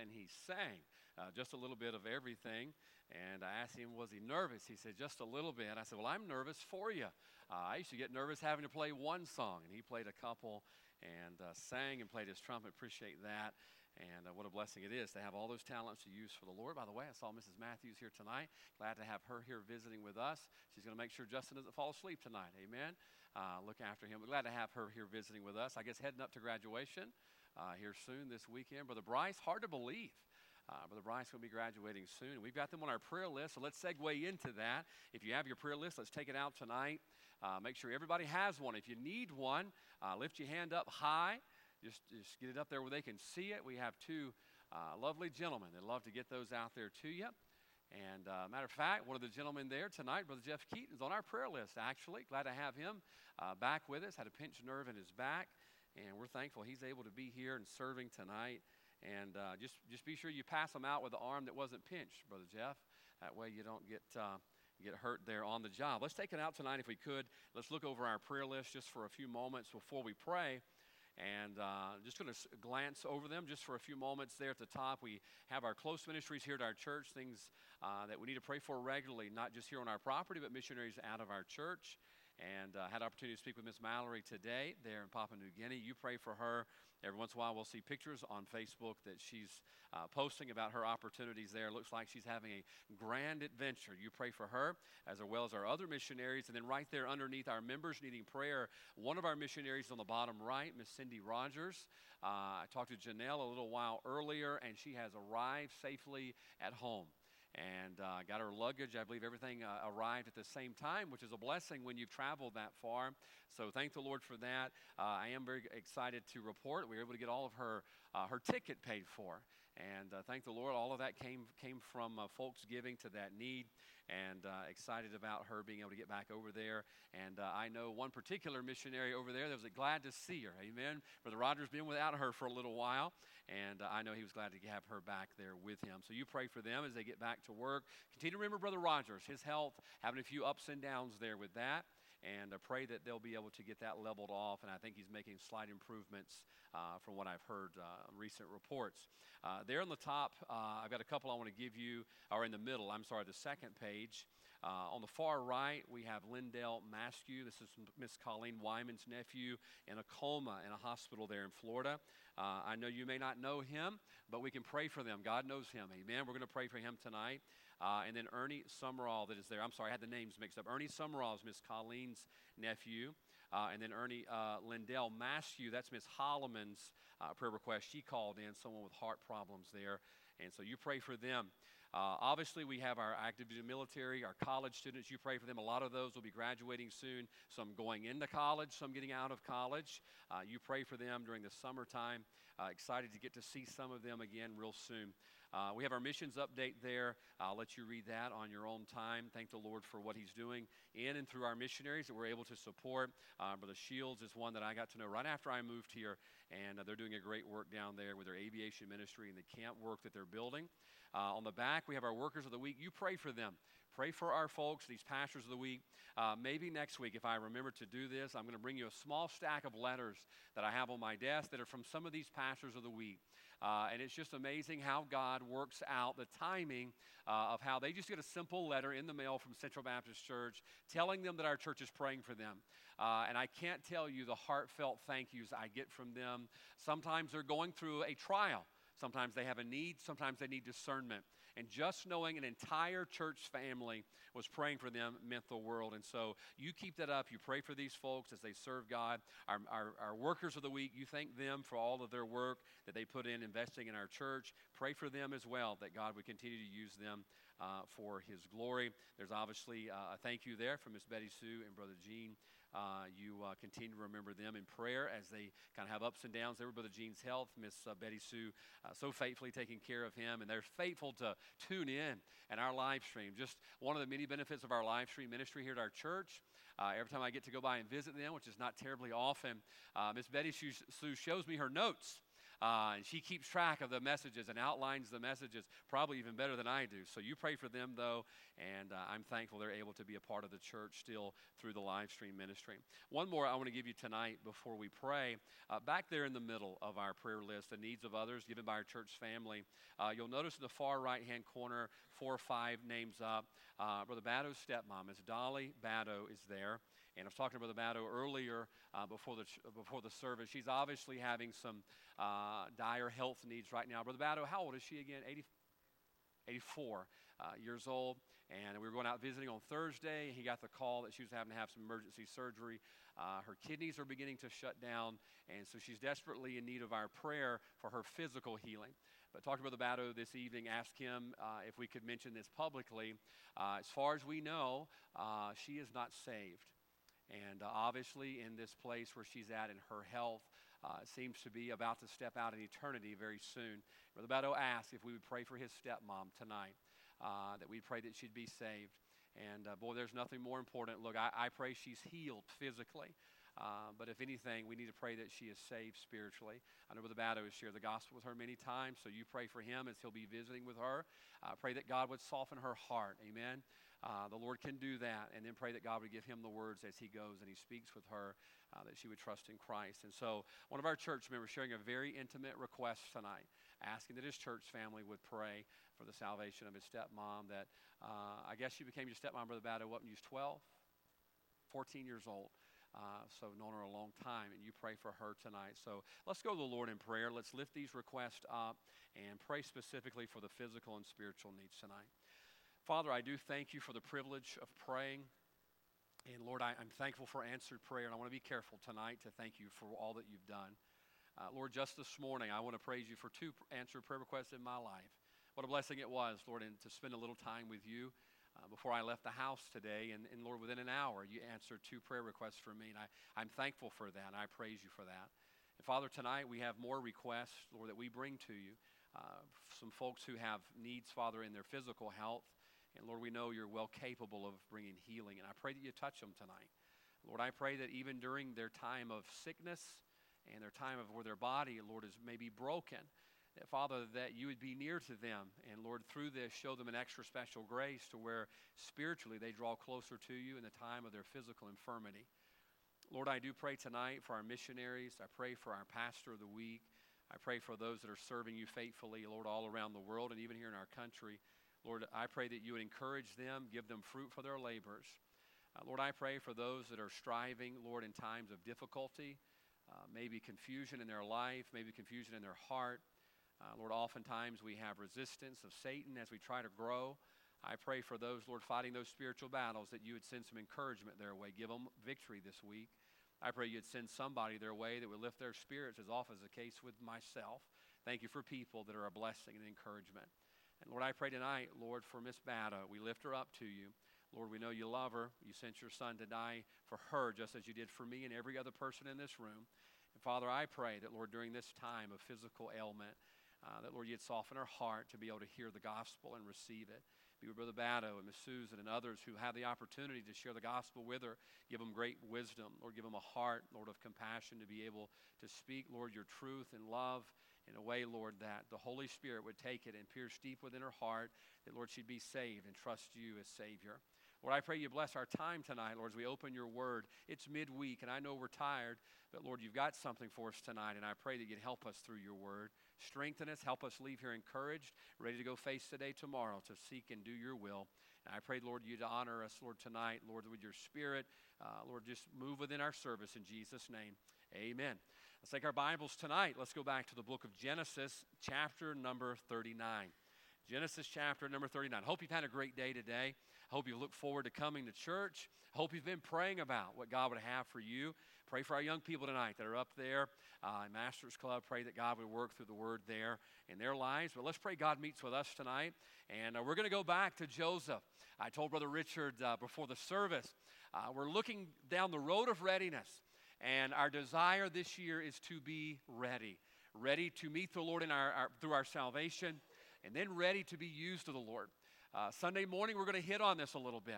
and he sang uh, just a little bit of everything. And I asked him, was he nervous? He said, just a little bit. I said, well, I'm nervous for you. Uh, I used to get nervous having to play one song, and he played a couple and uh, sang and played his trumpet. Appreciate that. And uh, what a blessing it is to have all those talents to use for the Lord. By the way, I saw Mrs. Matthews here tonight. Glad to have her here visiting with us. She's going to make sure Justin doesn't fall asleep tonight. Amen. Uh, look after him. We're glad to have her here visiting with us. I guess heading up to graduation uh, here soon this weekend. Brother Bryce, hard to believe. Uh, Brother Bryce will be graduating soon. We've got them on our prayer list, so let's segue into that. If you have your prayer list, let's take it out tonight. Uh, make sure everybody has one. If you need one, uh, lift your hand up high. Just, just get it up there where they can see it. We have two uh, lovely gentlemen that love to get those out there to you. And uh, matter of fact, one of the gentlemen there tonight, Brother Jeff Keaton, is on our prayer list, actually. Glad to have him uh, back with us. Had a pinched nerve in his back, and we're thankful he's able to be here and serving tonight. And uh, just, just be sure you pass them out with the arm that wasn't pinched, Brother Jeff. That way you don't get, uh, get hurt there on the job. Let's take it out tonight if we could. Let's look over our prayer list just for a few moments before we pray. And uh, just going to glance over them just for a few moments there at the top. We have our close ministries here at our church, things uh, that we need to pray for regularly, not just here on our property, but missionaries out of our church and uh, had opportunity to speak with Miss Mallory today there in Papua New Guinea. You pray for her. Every once in a while, we'll see pictures on Facebook that she's uh, posting about her opportunities there. Looks like she's having a grand adventure. You pray for her as well as our other missionaries. And then right there underneath our members needing prayer, one of our missionaries on the bottom right, Miss Cindy Rogers. Uh, I talked to Janelle a little while earlier, and she has arrived safely at home and uh, got her luggage. I believe everything uh, arrived at the same time, which is a blessing when you've traveled that far. So thank the Lord for that. Uh, I am very excited to report we were able to get all of her uh, her ticket paid for. And uh, thank the Lord, all of that came, came from uh, folks giving to that need. And uh, excited about her being able to get back over there. And uh, I know one particular missionary over there that was glad to see her. Amen. Brother Rogers been without her for a little while. And uh, I know he was glad to have her back there with him. So you pray for them as they get back to work. Continue to remember Brother Rogers, his health, having a few ups and downs there with that and I pray that they'll be able to get that leveled off. And I think he's making slight improvements uh, from what I've heard uh, recent reports. Uh, there on the top, uh, I've got a couple I want to give you, or in the middle, I'm sorry, the second page. Uh, on the far right, we have Lindell Maskew. This is Miss Colleen Wyman's nephew in a coma in a hospital there in Florida. I know you may not know him, but we can pray for them. God knows him. Amen. We're going to pray for him tonight. Uh, and then Ernie Summerall, that is there. I'm sorry, I had the names mixed up. Ernie Summerall is Miss Colleen's nephew. Uh, and then Ernie uh, Lindell Maskew, that's Miss Holloman's uh, prayer request. She called in, someone with heart problems there. And so you pray for them. Uh, obviously, we have our active duty military, our college students. You pray for them. A lot of those will be graduating soon, some going into college, some getting out of college. Uh, you pray for them during the summertime. Excited to get to see some of them again real soon. Uh, we have our missions update there. I'll let you read that on your own time. Thank the Lord for what He's doing in and through our missionaries that we're able to support. Uh, Brother Shields is one that I got to know right after I moved here, and uh, they're doing a great work down there with their aviation ministry and the camp work that they're building. Uh, on the back, we have our workers of the week. You pray for them. Pray for our folks, these pastors of the week. Uh, maybe next week, if I remember to do this, I'm going to bring you a small stack of letters that I have on my desk that are from some of these pastors of the week. Uh, and it's just amazing how God works out the timing uh, of how they just get a simple letter in the mail from Central Baptist Church telling them that our church is praying for them. Uh, and I can't tell you the heartfelt thank yous I get from them. Sometimes they're going through a trial. Sometimes they have a need, sometimes they need discernment. And just knowing an entire church family was praying for them meant the world. And so you keep that up. You pray for these folks as they serve God. Our, our, our workers of the week, you thank them for all of their work that they put in investing in our church. Pray for them as well, that God would continue to use them uh, for his glory. There's obviously uh, a thank you there from Miss Betty Sue and Brother Gene. Uh, you uh, continue to remember them in prayer as they kind of have ups and downs there Brother Gene's health. Miss uh, Betty Sue uh, so faithfully taking care of him, and they're faithful to tune in and our live stream. Just one of the many benefits of our live stream ministry here at our church. Uh, every time I get to go by and visit them, which is not terribly often, uh, Miss Betty Sue shows me her notes Uh, and she keeps track of the messages and outlines the messages probably even better than I do. So you pray for them, though, and uh, I'm thankful they're able to be a part of the church still through the live stream ministry. One more I want to give you tonight before we pray. Uh, back there in the middle of our prayer list, the needs of others given by our church family, uh, you'll notice in the far right hand corner, four or five names up. Uh, Brother Bado's stepmom is Dolly Bado is there. And I was talking to Brother Bado earlier uh, before, the, before the service. She's obviously having some uh, dire health needs right now. Brother Bado, how old is she again? 80, 84 uh, years old. And we were going out visiting on Thursday. He got the call that she was having to have some emergency surgery. Uh, her kidneys are beginning to shut down, and so she's desperately in need of our prayer for her physical healing. But talked to Brother Bado this evening, asked him uh, if we could mention this publicly. Uh, as far as we know, uh, she is not saved. And uh, obviously, in this place where she's at in her health, uh, seems to be about to step out in eternity very soon. Brother Bado asked if we would pray for his stepmom tonight, uh, that we pray that she'd be saved. And uh, boy, there's nothing more important. Look, I, I pray she's healed physically. Uh, but if anything, we need to pray that she is saved spiritually. I know Brother Bado has shared the gospel with her many times, so you pray for him as he'll be visiting with her. Uh, pray that God would soften her heart. Amen. Uh, the Lord can do that, and then pray that God would give him the words as he goes and he speaks with her, uh, that she would trust in Christ. And so, one of our church members sharing a very intimate request tonight, asking that his church family would pray for the salvation of his stepmom. That uh, I guess she became your stepmom, Brother Bado, what, when you was 12? 14 years old. Uh, so known her a long time, and you pray for her tonight. So let's go to the Lord in prayer. Let's lift these requests up and pray specifically for the physical and spiritual needs tonight. Father, I do thank you for the privilege of praying. And Lord, I, am thankful for answered prayer, and I want to be careful tonight to thank you for all that you've done. Uh, Lord, just this morning, I want to praise you for two answered prayer requests in my life. What a blessing it was, Lord, and to spend a little time with you uh, before I left the house today. And, and, Lord, within an hour, you answered two prayer requests for me, and I, I'm thankful for that, and I praise you for that. And Father, tonight we have more requests, Lord, that we bring to you. Uh, some folks who have needs, Father, in their physical health. And Lord, we know you're well capable of bringing healing. And I pray that you touch them tonight. Lord, I pray that even during their time of sickness and their time of where their body, Lord, is maybe broken, Father, that you would be near to them. And Lord, through this, show them an extra special grace to where spiritually they draw closer to you in the time of their physical infirmity. Lord, I do pray tonight for our missionaries. I pray for our pastor of the week. I pray for those that are serving you faithfully, Lord, all around the world and even here in our country. Lord, I pray that you would encourage them, give them fruit for their labors. Uh, Lord, I pray for those that are striving, Lord, in times of difficulty, uh, maybe confusion in their life, maybe confusion in their heart. Uh, Lord, oftentimes we have resistance of Satan as we try to grow. I pray for those, Lord, fighting those spiritual battles that you would send some encouragement their way, give them victory this week. I pray you'd send somebody their way that would lift their spirits, as often is the case with myself. Thank you for people that are a blessing and encouragement. And Lord, I pray tonight, Lord, for Miss Bado. We lift her up to you. Lord, we know you love her. You sent your son to die for her just as you did for me and every other person in this room. And Father, I pray that, Lord, during this time of physical ailment, uh, that, Lord, you'd soften her heart to be able to hear the gospel and receive it. Be with Brother Bado and Miss Susan and others who have the opportunity to share the gospel with her. Give them great wisdom. Lord, give them a heart, Lord, of compassion to be able to speak, Lord, your truth and love in a way, Lord, that the Holy Spirit would take it and pierce deep within her heart, that, Lord, she'd be saved and trust you as Savior. Lord, I pray you bless our time tonight, Lord, as we open your word. It's midweek, and I know we're tired, but Lord, you've got something for us tonight, and I pray that you'd help us through your word. Strengthen us, help us leave here encouraged, ready to go face today, tomorrow, to seek and do your will. And I pray, Lord, you to honor us, Lord, tonight, Lord, with your spirit. Uh, Lord, just move within our service in Jesus' name. Amen. Let's take our Bibles tonight. Let's go back to the book of Genesis, chapter number 39. Genesis chapter number 39. Hope you've had a great day today. Hope you look forward to coming to church. Hope you've been praying about what God would have for you. Pray for our young people tonight that are up there uh, in Masters Club. Pray that God would work through the word there in their lives. But let's pray God meets with us tonight. And uh, we're going to go back to Joseph. I told Brother Richard uh, before the service, uh, we're looking down the road of readiness. And our desire this year is to be ready, ready to meet the Lord in our, our through our salvation, and then ready to be used of the Lord. Uh, Sunday morning, we're going to hit on this a little bit.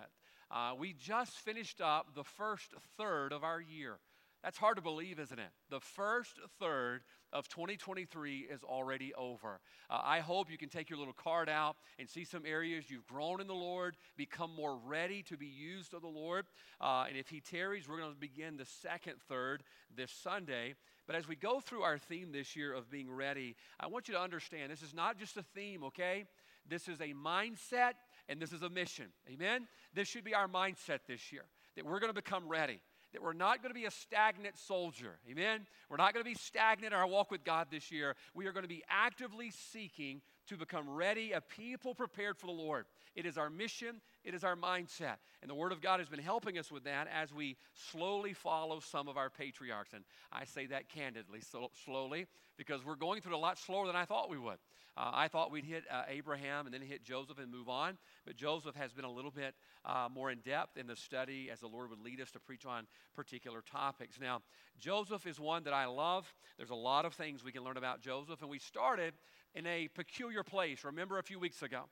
Uh, we just finished up the first third of our year. That's hard to believe, isn't it? The first third of 2023 is already over. Uh, I hope you can take your little card out and see some areas you've grown in the Lord, become more ready to be used of the Lord. Uh, and if He tarries, we're going to begin the second third this Sunday. But as we go through our theme this year of being ready, I want you to understand this is not just a theme, okay? This is a mindset and this is a mission. Amen? This should be our mindset this year that we're going to become ready that we're not going to be a stagnant soldier. Amen? We're not going to be stagnant in our walk with God this year. We are going to be actively seeking to become ready, a people prepared for the Lord. It is our mission, it is our mindset. And the Word of God has been helping us with that as we slowly follow some of our patriarchs. And I say that candidly, so slowly, because we're going through it a lot slower than I thought we would. Uh, I thought we'd hit uh, Abraham and then hit Joseph and move on, but Joseph has been a little bit uh, more in depth in the study as the Lord would lead us to preach on particular topics. Now, Joseph is one that I love. There's a lot of things we can learn about Joseph, and we started in a peculiar place. Remember a few weeks ago?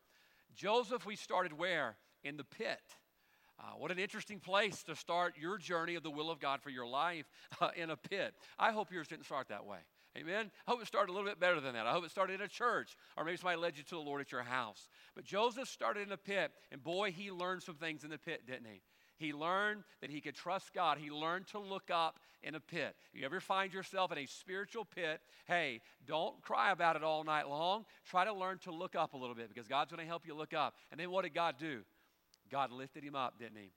Joseph, we started where? In the pit. Uh, what an interesting place to start your journey of the will of God for your life uh, in a pit. I hope yours didn't start that way. Amen. I hope it started a little bit better than that. I hope it started in a church, or maybe somebody led you to the Lord at your house. But Joseph started in a pit, and boy, he learned some things in the pit, didn't he? He learned that he could trust God. He learned to look up in a pit. You ever find yourself in a spiritual pit? Hey, don't cry about it all night long. Try to learn to look up a little bit because God's going to help you look up. And then what did God do? God lifted him up, didn't he?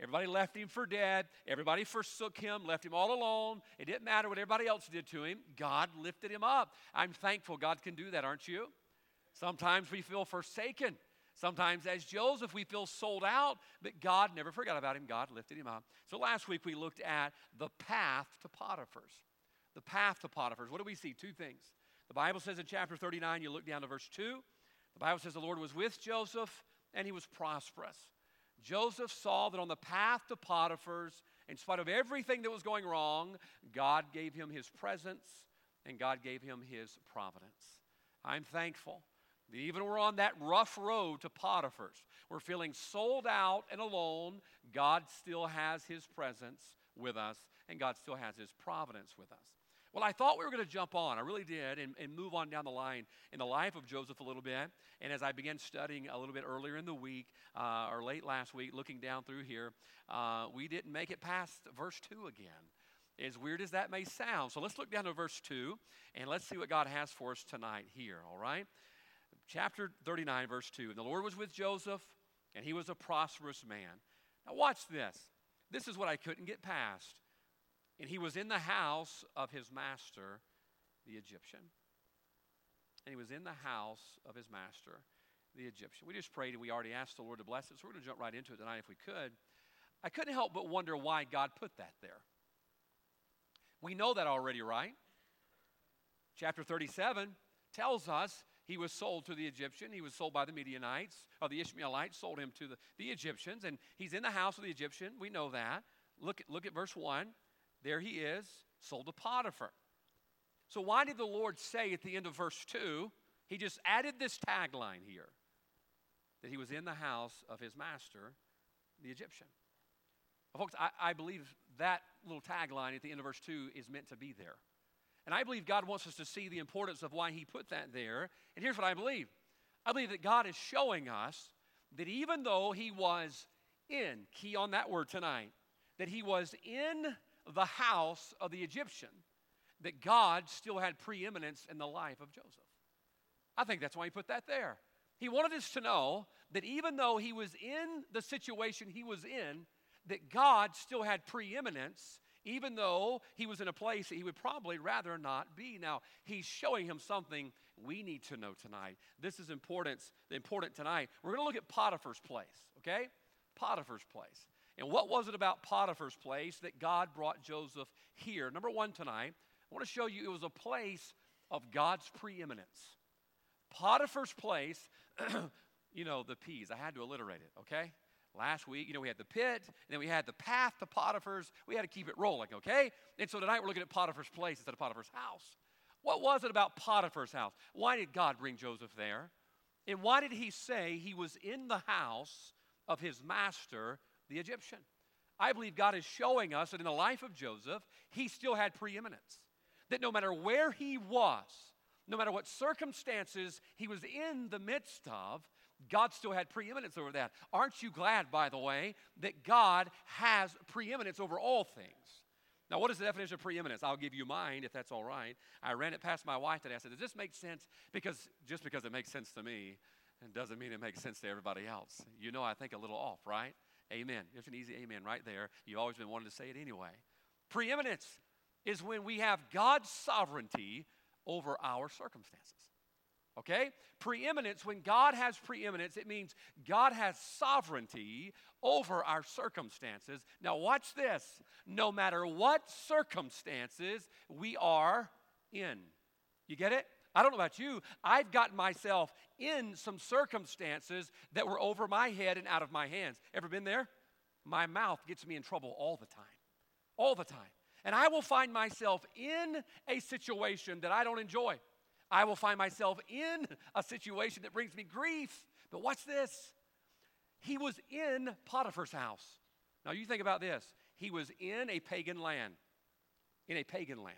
Everybody left him for dead. Everybody forsook him, left him all alone. It didn't matter what everybody else did to him. God lifted him up. I'm thankful God can do that, aren't you? Sometimes we feel forsaken. Sometimes, as Joseph, we feel sold out, but God never forgot about him. God lifted him up. So last week we looked at the path to Potiphar's. The path to Potiphar's. What do we see? Two things. The Bible says in chapter 39, you look down to verse 2, the Bible says the Lord was with Joseph and he was prosperous. Joseph saw that on the path to Potiphar's, in spite of everything that was going wrong, God gave him his presence and God gave him his providence. I'm thankful that even we're on that rough road to Potiphar's, we're feeling sold out and alone, God still has his presence with us and God still has his providence with us. Well, I thought we were going to jump on, I really did, and, and move on down the line in the life of Joseph a little bit. And as I began studying a little bit earlier in the week, uh, or late last week, looking down through here, uh, we didn't make it past verse 2 again. As weird as that may sound. So let's look down to verse 2 and let's see what God has for us tonight here, all right? Chapter 39, verse 2. And the Lord was with Joseph, and he was a prosperous man. Now, watch this. This is what I couldn't get past. And he was in the house of his master, the Egyptian. And he was in the house of his master, the Egyptian. We just prayed and we already asked the Lord to bless it, so we're going to jump right into it tonight if we could. I couldn't help but wonder why God put that there. We know that already, right? Chapter 37 tells us he was sold to the Egyptian. He was sold by the Midianites, or the Ishmaelites sold him to the, the Egyptians, and he's in the house of the Egyptian. We know that. Look, look at verse 1. There he is, sold to Potiphar. So, why did the Lord say at the end of verse 2, he just added this tagline here that he was in the house of his master, the Egyptian? Well, folks, I, I believe that little tagline at the end of verse 2 is meant to be there. And I believe God wants us to see the importance of why he put that there. And here's what I believe I believe that God is showing us that even though he was in, key on that word tonight, that he was in the house of the Egyptian, that God still had preeminence in the life of Joseph. I think that's why he put that there. He wanted us to know that even though he was in the situation he was in, that God still had preeminence, even though he was in a place that he would probably rather not be. Now, he's showing him something we need to know tonight. This is important, important tonight. We're going to look at Potiphar's place, okay? Potiphar's place. And what was it about Potiphar's place that God brought Joseph here? Number one tonight, I want to show you it was a place of God's preeminence. Potiphar's place, you know, the P's. I had to alliterate it, okay? Last week, you know, we had the pit, and then we had the path to Potiphar's. We had to keep it rolling, okay? And so tonight we're looking at Potiphar's place instead of Potiphar's house. What was it about Potiphar's house? Why did God bring Joseph there? And why did he say he was in the house of his master the Egyptian. I believe God is showing us that in the life of Joseph, he still had preeminence. That no matter where he was, no matter what circumstances he was in the midst of, God still had preeminence over that. Aren't you glad, by the way, that God has preeminence over all things? Now, what is the definition of preeminence? I'll give you mine if that's all right. I ran it past my wife today. I said, Does this make sense? Because just because it makes sense to me, it doesn't mean it makes sense to everybody else. You know, I think a little off, right? Amen. There's an easy amen right there. You've always been wanting to say it anyway. Preeminence is when we have God's sovereignty over our circumstances. Okay? Preeminence, when God has preeminence, it means God has sovereignty over our circumstances. Now, watch this. No matter what circumstances we are in. You get it? I don't know about you. I've gotten myself in some circumstances that were over my head and out of my hands. Ever been there? My mouth gets me in trouble all the time. All the time. And I will find myself in a situation that I don't enjoy. I will find myself in a situation that brings me grief. But watch this. He was in Potiphar's house. Now you think about this. He was in a pagan land. In a pagan land.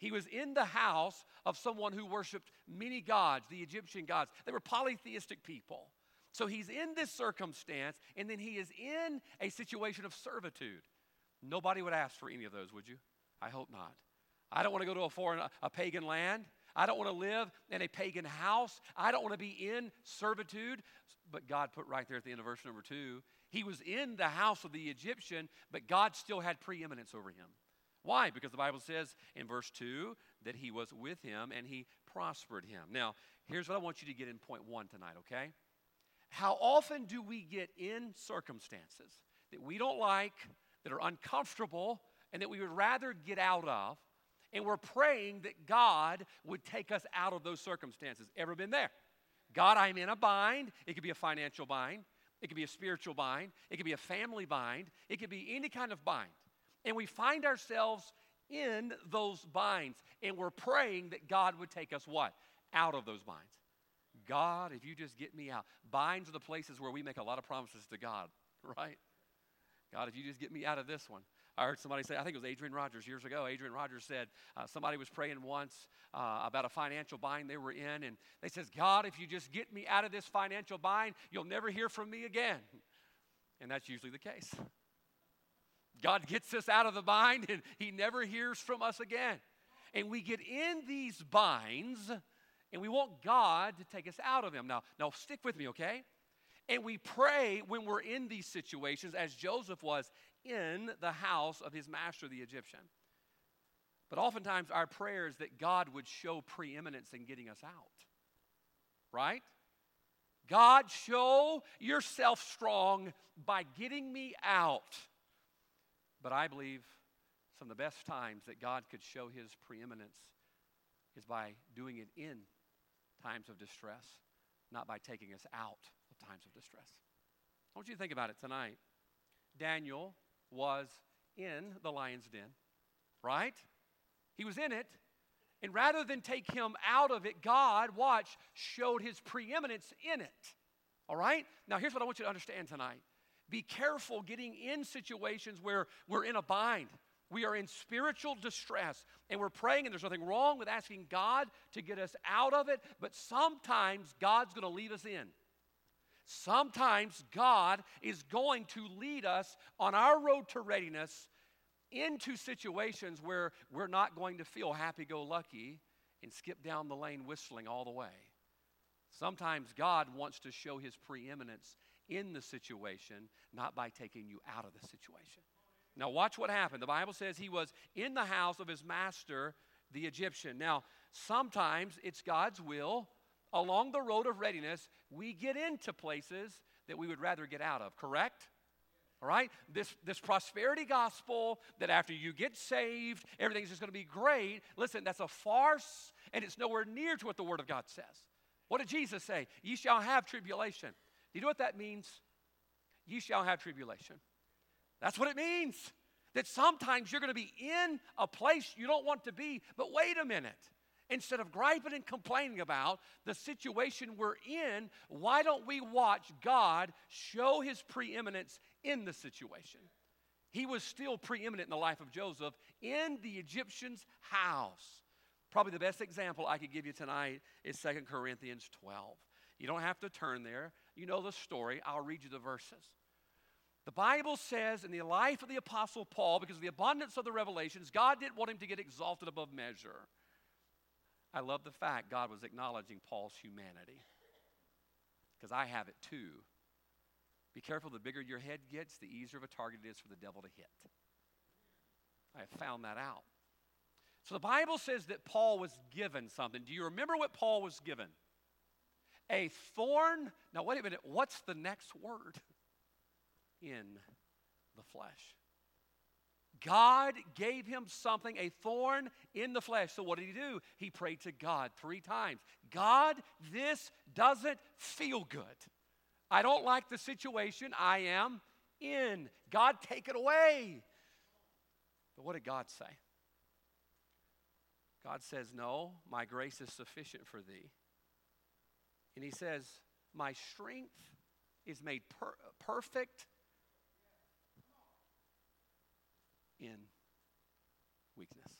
He was in the house of someone who worshiped many gods, the Egyptian gods. They were polytheistic people. So he's in this circumstance, and then he is in a situation of servitude. Nobody would ask for any of those, would you? I hope not. I don't want to go to a foreign, a pagan land. I don't want to live in a pagan house. I don't want to be in servitude. But God put right there at the end of verse number two, he was in the house of the Egyptian, but God still had preeminence over him. Why? Because the Bible says in verse 2 that he was with him and he prospered him. Now, here's what I want you to get in point one tonight, okay? How often do we get in circumstances that we don't like, that are uncomfortable, and that we would rather get out of, and we're praying that God would take us out of those circumstances? Ever been there? God, I'm in a bind. It could be a financial bind, it could be a spiritual bind, it could be a family bind, it could be any kind of bind. And we find ourselves in those binds, and we're praying that God would take us what? Out of those binds. God, if you just get me out. Binds are the places where we make a lot of promises to God, right? God, if you just get me out of this one. I heard somebody say, I think it was Adrian Rogers years ago. Adrian Rogers said uh, somebody was praying once uh, about a financial bind they were in, and they says, God, if you just get me out of this financial bind, you'll never hear from me again. And that's usually the case. God gets us out of the bind and He never hears from us again. And we get in these binds and we want God to take us out of them. Now, now stick with me, okay? And we pray when we're in these situations, as Joseph was in the house of his master, the Egyptian. But oftentimes our prayer is that God would show preeminence in getting us out. Right? God, show yourself strong by getting me out. But I believe some of the best times that God could show his preeminence is by doing it in times of distress, not by taking us out of times of distress. I want you to think about it tonight. Daniel was in the lion's den, right? He was in it. And rather than take him out of it, God, watch, showed his preeminence in it. All right? Now, here's what I want you to understand tonight be careful getting in situations where we're in a bind. We are in spiritual distress and we're praying, and there's nothing wrong with asking God to get us out of it, but sometimes God's going to lead us in. Sometimes God is going to lead us on our road to readiness into situations where we're not going to feel happy go lucky and skip down the lane whistling all the way. Sometimes God wants to show his preeminence in the situation, not by taking you out of the situation. Now, watch what happened. The Bible says he was in the house of his master, the Egyptian. Now, sometimes it's God's will. Along the road of readiness, we get into places that we would rather get out of, correct? All right? This, this prosperity gospel that after you get saved, everything's just going to be great. Listen, that's a farce, and it's nowhere near to what the Word of God says. What did Jesus say? Ye shall have tribulation. Do you know what that means? You shall have tribulation. That's what it means. That sometimes you're going to be in a place you don't want to be, but wait a minute. Instead of griping and complaining about the situation we're in, why don't we watch God show his preeminence in the situation? He was still preeminent in the life of Joseph in the Egyptian's house. Probably the best example I could give you tonight is 2 Corinthians 12. You don't have to turn there. You know the story. I'll read you the verses. The Bible says in the life of the Apostle Paul, because of the abundance of the revelations, God didn't want him to get exalted above measure. I love the fact God was acknowledging Paul's humanity, because I have it too. Be careful, the bigger your head gets, the easier of a target it is for the devil to hit. I have found that out. So the Bible says that Paul was given something. Do you remember what Paul was given? A thorn. Now, wait a minute. What's the next word? In the flesh. God gave him something, a thorn in the flesh. So, what did he do? He prayed to God three times God, this doesn't feel good. I don't like the situation I am in. God, take it away. But what did God say? God says, No, my grace is sufficient for thee. And he says, My strength is made per- perfect in weakness.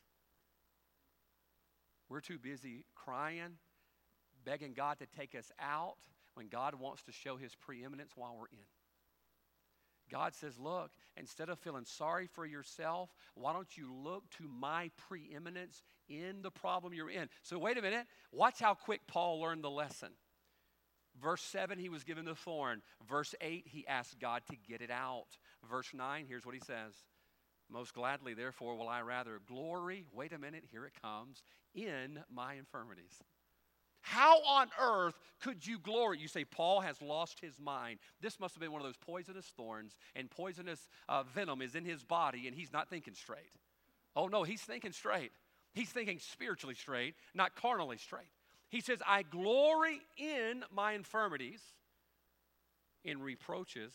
We're too busy crying, begging God to take us out when God wants to show his preeminence while we're in. God says, Look, instead of feeling sorry for yourself, why don't you look to my preeminence in the problem you're in? So, wait a minute. Watch how quick Paul learned the lesson. Verse 7, he was given the thorn. Verse 8, he asked God to get it out. Verse 9, here's what he says Most gladly, therefore, will I rather glory, wait a minute, here it comes, in my infirmities. How on earth could you glory? You say, Paul has lost his mind. This must have been one of those poisonous thorns, and poisonous uh, venom is in his body, and he's not thinking straight. Oh, no, he's thinking straight. He's thinking spiritually straight, not carnally straight. He says, I glory in my infirmities, in reproaches,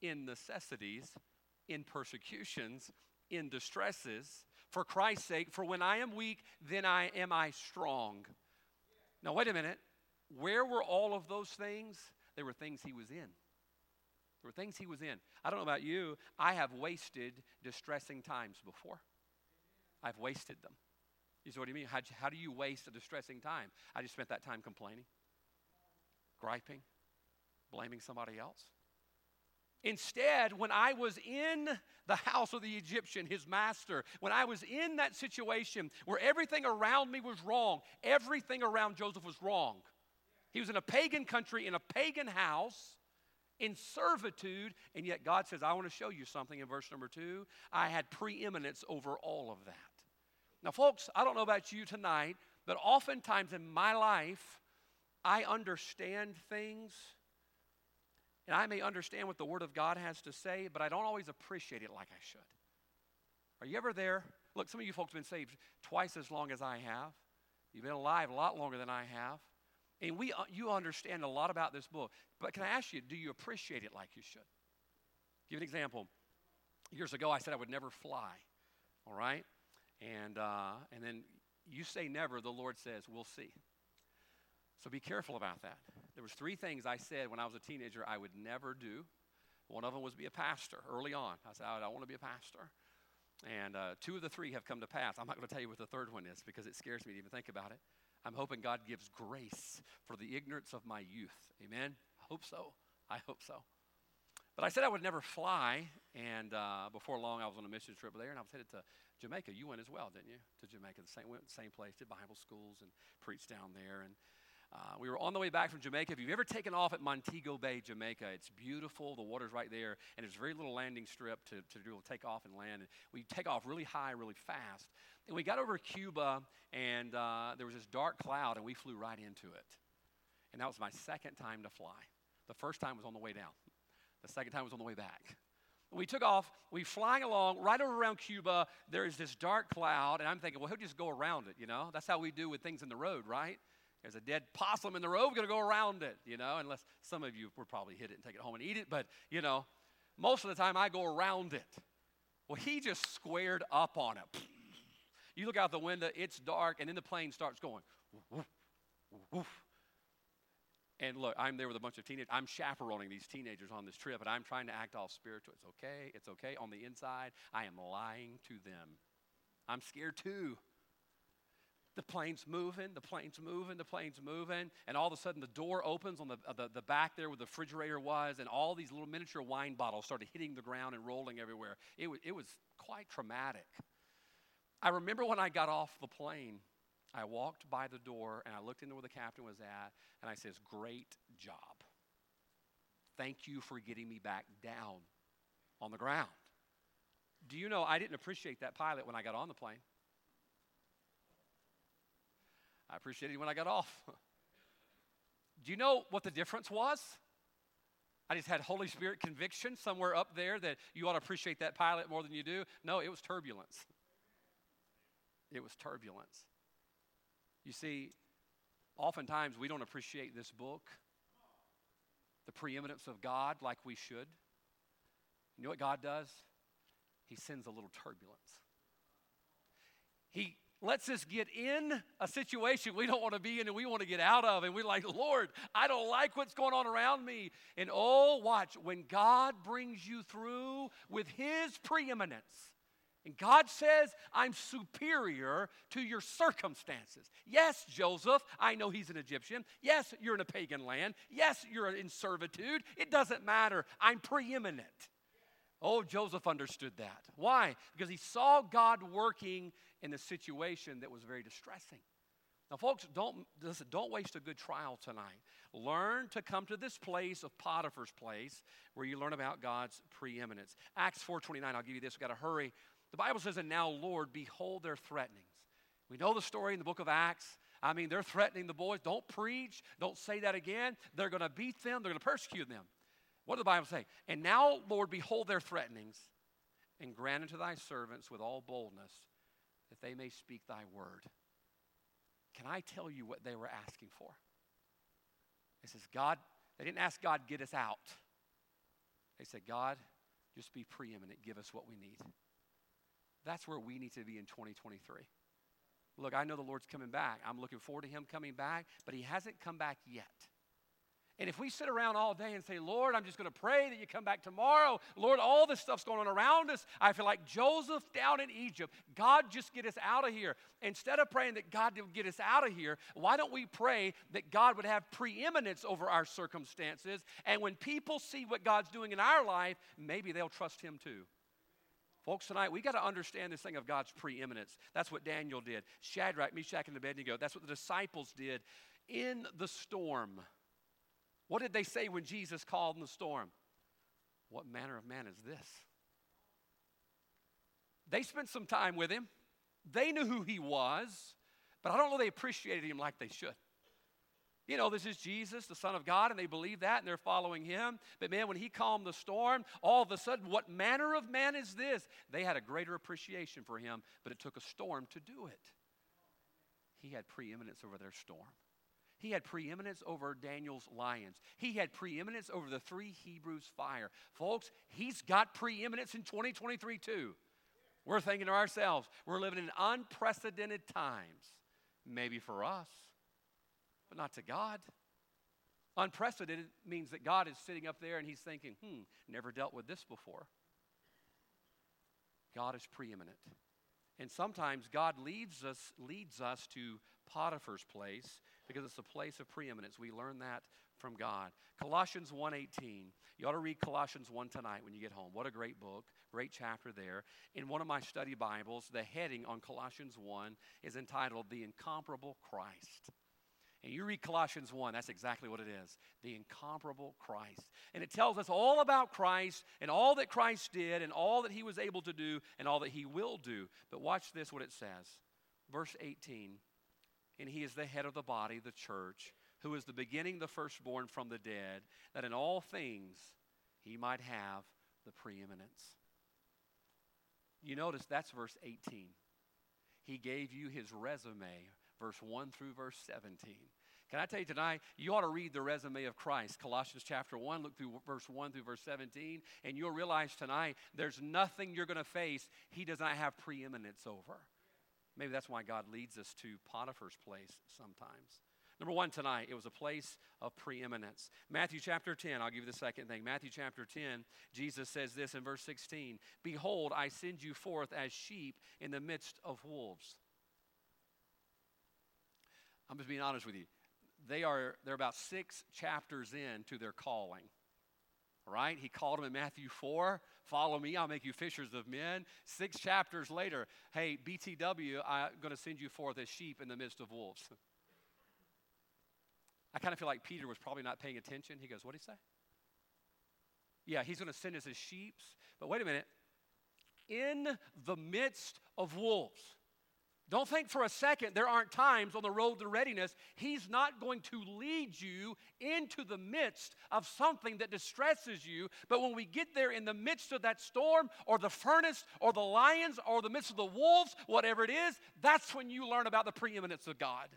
in necessities, in persecutions, in distresses, for Christ's sake. For when I am weak, then I am I strong. Now, wait a minute. Where were all of those things? They were things he was in. There were things he was in. I don't know about you. I have wasted distressing times before. I've wasted them. You see what I mean? How, how do you waste a distressing time? I just spent that time complaining, griping, blaming somebody else. Instead, when I was in the house of the Egyptian, his master, when I was in that situation where everything around me was wrong, everything around Joseph was wrong. He was in a pagan country, in a pagan house, in servitude, and yet God says, I want to show you something in verse number two. I had preeminence over all of that. Now, folks, I don't know about you tonight, but oftentimes in my life, I understand things and I may understand what the Word of God has to say, but I don't always appreciate it like I should. Are you ever there? Look, some of you folks have been saved twice as long as I have. You've been alive a lot longer than I have. And we, uh, you understand a lot about this book. But can I ask you, do you appreciate it like you should? Give an example. Years ago, I said I would never fly. All right? And, uh, and then you say never, the Lord says, we'll see. So be careful about that. There was three things I said when I was a teenager I would never do. One of them was be a pastor early on. I said, I, want to be a pastor. And uh, two of the three have come to pass. I'm not going to tell you what the third one is because it scares me to even think about it. I'm hoping God gives grace for the ignorance of my youth. Amen? I hope so. I hope so. But I said I would never fly, and uh, before long I was on a mission trip there, and I was headed to Jamaica. You went as well, didn't you? To Jamaica, the same, went the same place, did Bible schools and preached down there. And uh, we were on the way back from Jamaica. If you've ever taken off at Montego Bay, Jamaica, it's beautiful. The water's right there, and there's very little landing strip to, to do take off and land. And we take off really high, really fast. And we got over Cuba, and uh, there was this dark cloud, and we flew right into it. And that was my second time to fly. The first time was on the way down. The second time was on the way back. We took off, we flying along, right over around Cuba, there is this dark cloud, and I'm thinking, well, he'll just go around it, you know? That's how we do with things in the road, right? There's a dead possum in the road. We're to go around it, you know, unless some of you would probably hit it and take it home and eat it. But, you know, most of the time I go around it. Well, he just squared up on it. You look out the window, it's dark, and then the plane starts going. Woof, woof. And look, I'm there with a bunch of teenagers. I'm chaperoning these teenagers on this trip, and I'm trying to act all spiritual. It's okay. It's okay. On the inside, I am lying to them. I'm scared too. The plane's moving, the plane's moving, the plane's moving, and all of a sudden the door opens on the, uh, the, the back there where the refrigerator was, and all these little miniature wine bottles started hitting the ground and rolling everywhere. It was, it was quite traumatic. I remember when I got off the plane, I walked by the door and I looked into where the captain was at, and I says, Great job. Thank you for getting me back down on the ground. Do you know I didn't appreciate that pilot when I got on the plane? I appreciated when I got off. Do you know what the difference was? I just had Holy Spirit conviction somewhere up there that you ought to appreciate that pilot more than you do. No, it was turbulence. It was turbulence. You see, oftentimes we don't appreciate this book, the preeminence of God, like we should. You know what God does? He sends a little turbulence. He lets us get in a situation we don't want to be in and we want to get out of. And we're like, Lord, I don't like what's going on around me. And oh, watch, when God brings you through with His preeminence, and God says, I'm superior to your circumstances. Yes, Joseph, I know he's an Egyptian. Yes, you're in a pagan land. Yes, you're in servitude. It doesn't matter. I'm preeminent. Oh, Joseph understood that. Why? Because he saw God working in a situation that was very distressing. Now, folks, don't, listen, don't waste a good trial tonight. Learn to come to this place of Potiphar's place where you learn about God's preeminence. Acts 4.29, I'll give you this. We've got to hurry. The Bible says, and now, Lord, behold their threatenings. We know the story in the book of Acts. I mean, they're threatening the boys. Don't preach. Don't say that again. They're going to beat them. They're going to persecute them. What does the Bible say? And now, Lord, behold their threatenings, and grant unto thy servants with all boldness that they may speak thy word. Can I tell you what they were asking for? It says, God, they didn't ask God, get us out. They said, God, just be preeminent, give us what we need. That's where we need to be in 2023. Look, I know the Lord's coming back. I'm looking forward to Him coming back, but He hasn't come back yet. And if we sit around all day and say, Lord, I'm just going to pray that you come back tomorrow, Lord, all this stuff's going on around us. I feel like Joseph down in Egypt. God, just get us out of here. Instead of praying that God would get us out of here, why don't we pray that God would have preeminence over our circumstances? And when people see what God's doing in our life, maybe they'll trust Him too. Folks, tonight we got to understand this thing of God's preeminence. That's what Daniel did. Shadrach, Meshach, and Abednego. That's what the disciples did in the storm. What did they say when Jesus called in the storm? What manner of man is this? They spent some time with him. They knew who he was, but I don't know they appreciated him like they should. You know, this is Jesus, the Son of God, and they believe that and they're following him. But man, when he calmed the storm, all of a sudden, what manner of man is this? They had a greater appreciation for him, but it took a storm to do it. He had preeminence over their storm. He had preeminence over Daniel's lions. He had preeminence over the three Hebrews' fire. Folks, he's got preeminence in 2023 too. We're thinking to ourselves, we're living in unprecedented times. Maybe for us, but not to God. Unprecedented means that God is sitting up there and he's thinking, hmm, never dealt with this before. God is preeminent. And sometimes God leads us, leads us to Potiphar's place because it's a place of preeminence. We learn that from God. Colossians 1:18. You ought to read Colossians 1 tonight when you get home. What a great book, great chapter there. In one of my study Bibles, the heading on Colossians 1 is entitled The Incomparable Christ. And you read Colossians 1, that's exactly what it is the incomparable Christ. And it tells us all about Christ and all that Christ did and all that he was able to do and all that he will do. But watch this, what it says. Verse 18 and he is the head of the body, the church, who is the beginning, the firstborn from the dead, that in all things he might have the preeminence. You notice that's verse 18. He gave you his resume, verse 1 through verse 17. Can I tell you tonight, you ought to read the resume of Christ. Colossians chapter 1, look through verse 1 through verse 17, and you'll realize tonight there's nothing you're going to face he does not have preeminence over. Maybe that's why God leads us to Potiphar's place sometimes. Number one tonight, it was a place of preeminence. Matthew chapter 10, I'll give you the second thing. Matthew chapter 10, Jesus says this in verse 16 Behold, I send you forth as sheep in the midst of wolves. I'm just being honest with you. They are they're about six chapters in to their calling. Right? He called them in Matthew 4. Follow me, I'll make you fishers of men. Six chapters later, hey, BTW, I'm going to send you forth as sheep in the midst of wolves. I kind of feel like Peter was probably not paying attention. He goes, What did he say? Yeah, he's going to send us as sheep. But wait a minute. In the midst of wolves. Don't think for a second there aren't times on the road to readiness. He's not going to lead you into the midst of something that distresses you. But when we get there in the midst of that storm or the furnace or the lions or the midst of the wolves, whatever it is, that's when you learn about the preeminence of God.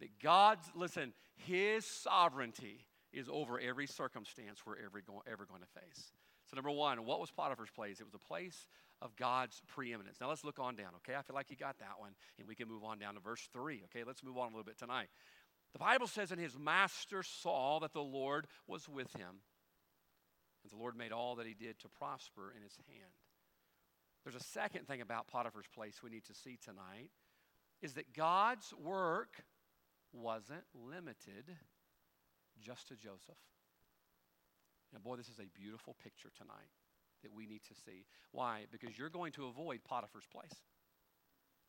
That God's, listen, His sovereignty is over every circumstance we're ever, go, ever going to face. So, number one, what was Potiphar's place? It was a place of God's preeminence. Now, let's look on down, okay? I feel like you got that one, and we can move on down to verse 3, okay? Let's move on a little bit tonight. The Bible says, And his master saw that the Lord was with him, and the Lord made all that he did to prosper in his hand. There's a second thing about Potiphar's place we need to see tonight is that God's work wasn't limited just to Joseph. Boy, this is a beautiful picture tonight that we need to see. Why? Because you're going to avoid Potiphar's place.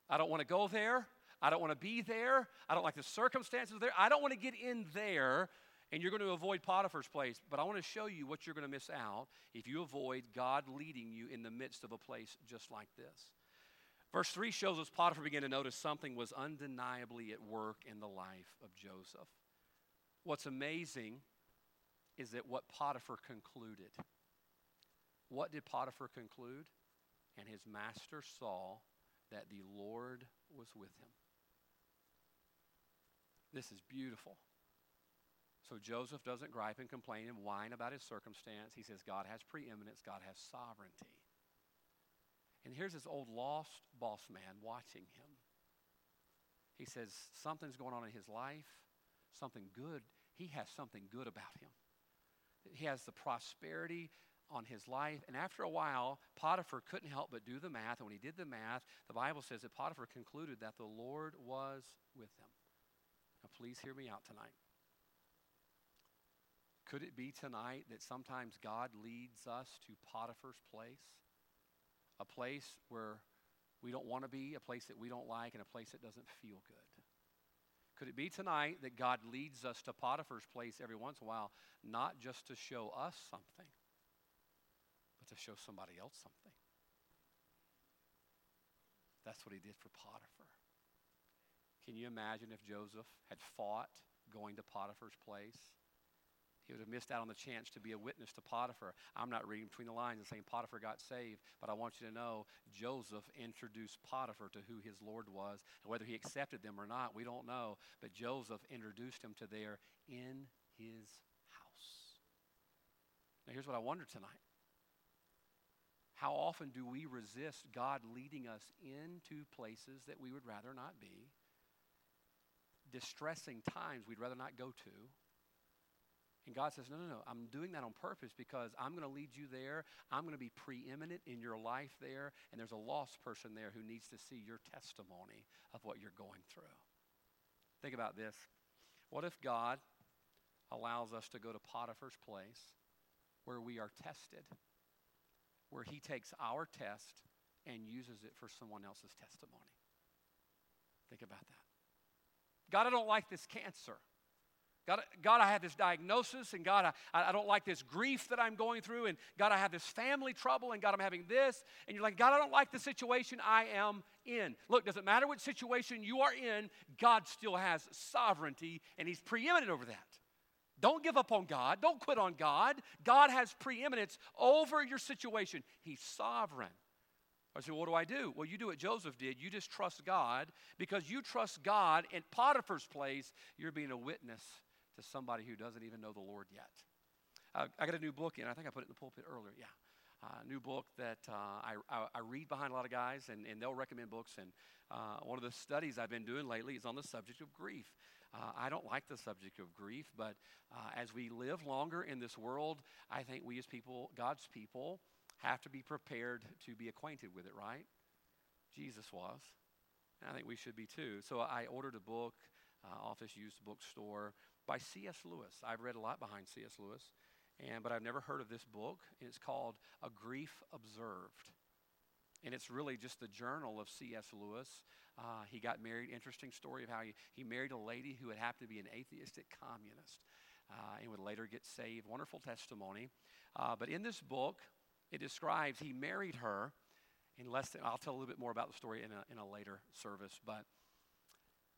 I don't want to go there. I don't want to be there. I don't like the circumstances there. I don't want to get in there. And you're going to avoid Potiphar's place. But I want to show you what you're going to miss out if you avoid God leading you in the midst of a place just like this. Verse 3 shows us Potiphar began to notice something was undeniably at work in the life of Joseph. What's amazing is that what Potiphar concluded. What did Potiphar conclude? And his master saw that the Lord was with him. This is beautiful. So Joseph doesn't gripe and complain and whine about his circumstance. He says God has preeminence, God has sovereignty. And here's this old lost boss man watching him. He says, Something's going on in his life, something good. He has something good about him. He has the prosperity on his life. And after a while, Potiphar couldn't help but do the math. And when he did the math, the Bible says that Potiphar concluded that the Lord was with him. Now, please hear me out tonight. Could it be tonight that sometimes God leads us to Potiphar's place? a place where we don't want to be, a place that we don't like, and a place that doesn't feel good? Could it be tonight that God leads us to Potiphar's place every once in a while, not just to show us something, but to show somebody else something? That's what he did for Potiphar. Can you imagine if Joseph had fought going to Potiphar's place? He would have missed out on the chance to be a witness to Potiphar. I'm not reading between the lines and saying Potiphar got saved, but I want you to know Joseph introduced Potiphar to who his Lord was. And whether he accepted them or not, we don't know. But Joseph introduced him to there in his house. Now, here's what I wonder tonight. How often do we resist God leading us into places that we would rather not be? Distressing times we'd rather not go to and God says, No, no, no. I'm doing that on purpose because I'm going to lead you there. I'm going to be preeminent in your life there. And there's a lost person there who needs to see your testimony of what you're going through. Think about this. What if God allows us to go to Potiphar's place where we are tested, where he takes our test and uses it for someone else's testimony? Think about that. God, I don't like this cancer. God, God, I have this diagnosis, and God, I, I don't like this grief that I'm going through, and God, I have this family trouble, and God, I'm having this. And you're like, God, I don't like the situation I am in. Look, doesn't matter what situation you are in, God still has sovereignty, and He's preeminent over that. Don't give up on God. Don't quit on God. God has preeminence over your situation, He's sovereign. I said, What do I do? Well, you do what Joseph did. You just trust God. Because you trust God in Potiphar's place, you're being a witness to somebody who doesn't even know the Lord yet. Uh, I got a new book in. I think I put it in the pulpit earlier. Yeah. Uh, new book that uh, I, I, I, read behind a lot of guys, and, and they'll recommend books. And uh, one of the studies I've been doing lately is on the subject of grief. Uh, I don't like the subject of grief, but uh, as we live longer in this world, I think we as people, God's people, have to be prepared to be acquainted with it, right? Jesus was. And I think we should be too. So I ordered a book, uh, Office Used Bookstore, by C.S. Lewis. I've read a lot behind C.S. Lewis, and, but I've never heard of this book. It's called A Grief Observed. And it's really just the journal of C.S. Lewis. Uh, he got married, interesting story of how he, he married a lady who would have to be an atheistic communist uh, and would later get saved. Wonderful testimony. Uh, but in this book, it describes he married her in less than, I'll tell a little bit more about the story in a, in a later service, but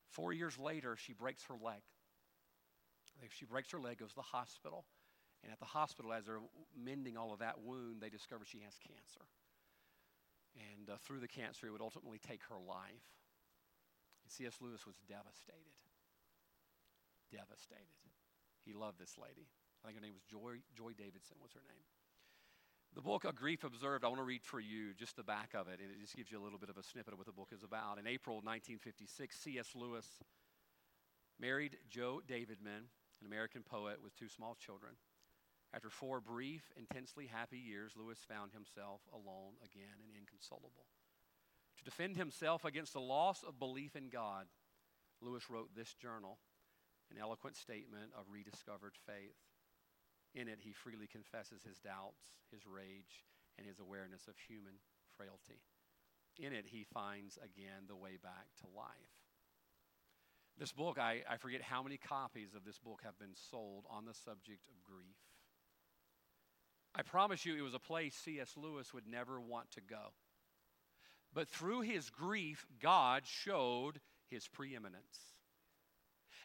four years later, she breaks her leg. She breaks her leg, goes to the hospital, and at the hospital, as they're mending all of that wound, they discover she has cancer. And uh, through the cancer, it would ultimately take her life. And C.S. Lewis was devastated. Devastated. He loved this lady. I think her name was Joy, Joy Davidson was her name. The book, A Grief Observed, I want to read for you just the back of it, and it just gives you a little bit of a snippet of what the book is about. In April 1956, C.S. Lewis married Joy Davidman, an American poet with two small children. After four brief, intensely happy years, Lewis found himself alone again and inconsolable. To defend himself against the loss of belief in God, Lewis wrote this journal, an eloquent statement of rediscovered faith. In it, he freely confesses his doubts, his rage, and his awareness of human frailty. In it, he finds again the way back to life. This book, I, I forget how many copies of this book have been sold on the subject of grief. I promise you, it was a place C.S. Lewis would never want to go. But through his grief, God showed his preeminence.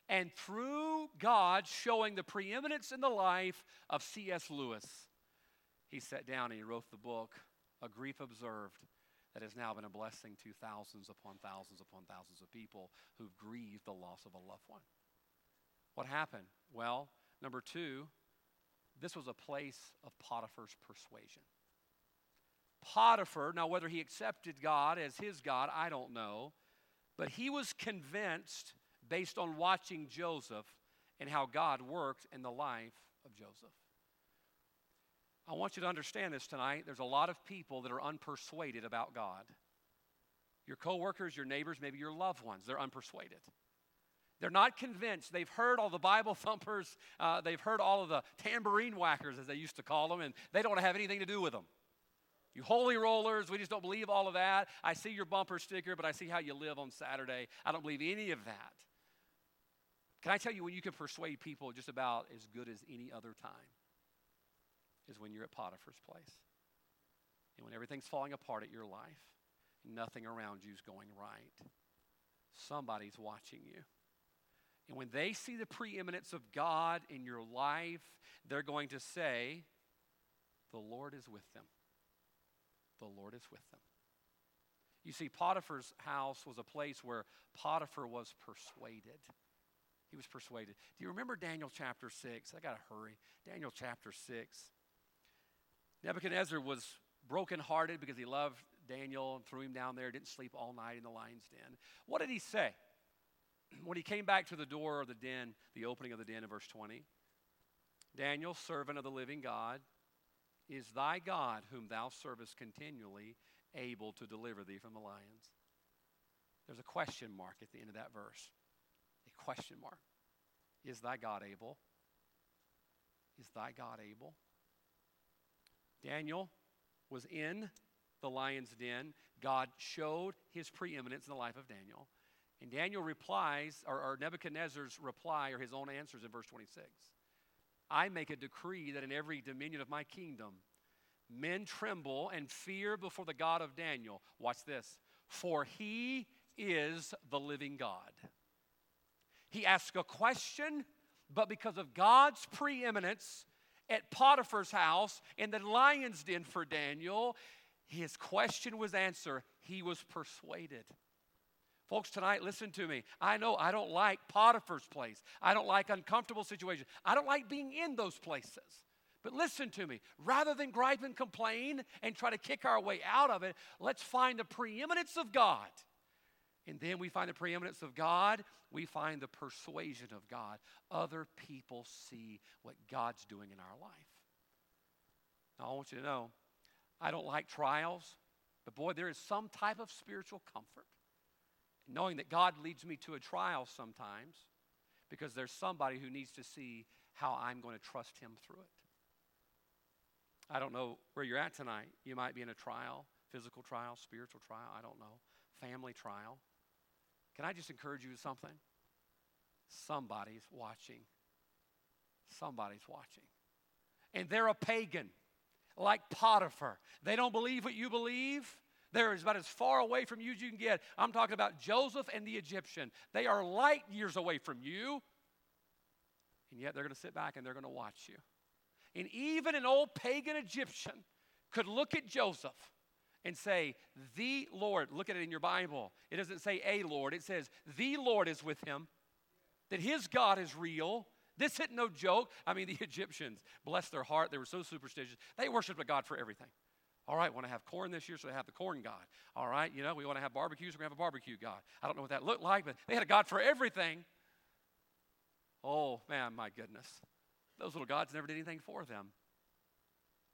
And through God showing the preeminence in the life of C.S. Lewis, he sat down and he wrote the book, A Grief Observed, that has now been a blessing to thousands upon thousands upon thousands of people who've grieved the loss of a loved one. What happened? Well, number two, this was a place of Potiphar's persuasion. Potiphar, now whether he accepted God as his God, I don't know, but he was convinced based on watching Joseph and how God worked in the life of Joseph. I want you to understand this tonight. There's a lot of people that are unpersuaded about God. Your coworkers, your neighbors, maybe your loved ones, they're unpersuaded. They're not convinced. They've heard all the Bible thumpers, uh, they've heard all of the tambourine whackers, as they used to call them, and they don't have anything to do with them. You holy rollers, we just don't believe all of that. I see your bumper sticker, but I see how you live on Saturday. I don't believe any of that. Can I tell you when you can persuade people just about as good as any other time? Is when you're at Potiphar's place. And when everything's falling apart at your life, nothing around you is going right. Somebody's watching you. And when they see the preeminence of God in your life, they're going to say, The Lord is with them. The Lord is with them. You see, Potiphar's house was a place where Potiphar was persuaded. He was persuaded. Do you remember Daniel chapter 6? I got to hurry. Daniel chapter 6. Nebuchadnezzar was brokenhearted because he loved Daniel and threw him down there, didn't sleep all night in the lion's den. What did he say? when he came back to the door of the den, the opening of the den in verse 20, Daniel, servant of the living God, is thy God, whom thou servest continually, able to deliver thee from the lions? There's a question mark at the end of that verse. A question mark. Is thy God able? Is thy God able? Daniel was in the lion's den. God showed his preeminence in the life of Daniel. And Daniel replies, or, or Nebuchadnezzar's reply, or his own answers in verse 26. I make a decree that in every dominion of my kingdom, men tremble and fear before the God of Daniel. Watch this. For he is the living God. He asks a question, but because of God's preeminence at Potiphar's house in the lion's den for Daniel, his question was answered. He was persuaded. Folks, tonight, listen to me. I know I don't like Potiphar's place. I don't like uncomfortable situations. I don't like being in those places. But listen to me. Rather than gripe and complain and try to kick our way out of it, let's find the preeminence of God And then we find the preeminence of God, we find the persuasion of God. Other people see what God's doing in our life. Now, I want you to know, I don't like trials, but boy, there is some type of spiritual comfort knowing that God leads me to a trial sometimes because there's somebody who needs to see how I'm going to trust Him through it. I don't know where you're at tonight. You might be in a trial, physical trial, spiritual trial, I don't know, family trial. Can I just encourage you with something? Somebody's watching. Somebody's watching. And they're a pagan, like Potiphar. They don't believe what you believe. They're about as far away from you as you can get. I'm talking about Joseph and the Egyptian. They are light years away from you. And yet they're going to sit back and they're going to watch you. And even an old pagan Egyptian could look at Joseph and say, The Lord, look at it in your Bible. It doesn't say a Lord, it says, The Lord is with him, that his God is real. This isn't no joke. I mean, the Egyptians, bless their heart, they were so superstitious. They worshiped a God for everything. All right, want to have corn this year, so they have the corn God. All right, you know, we want to have barbecues, we're going to have a barbecue God. I don't know what that looked like, but they had a God for everything. Oh, man, my goodness. Those little gods never did anything for them.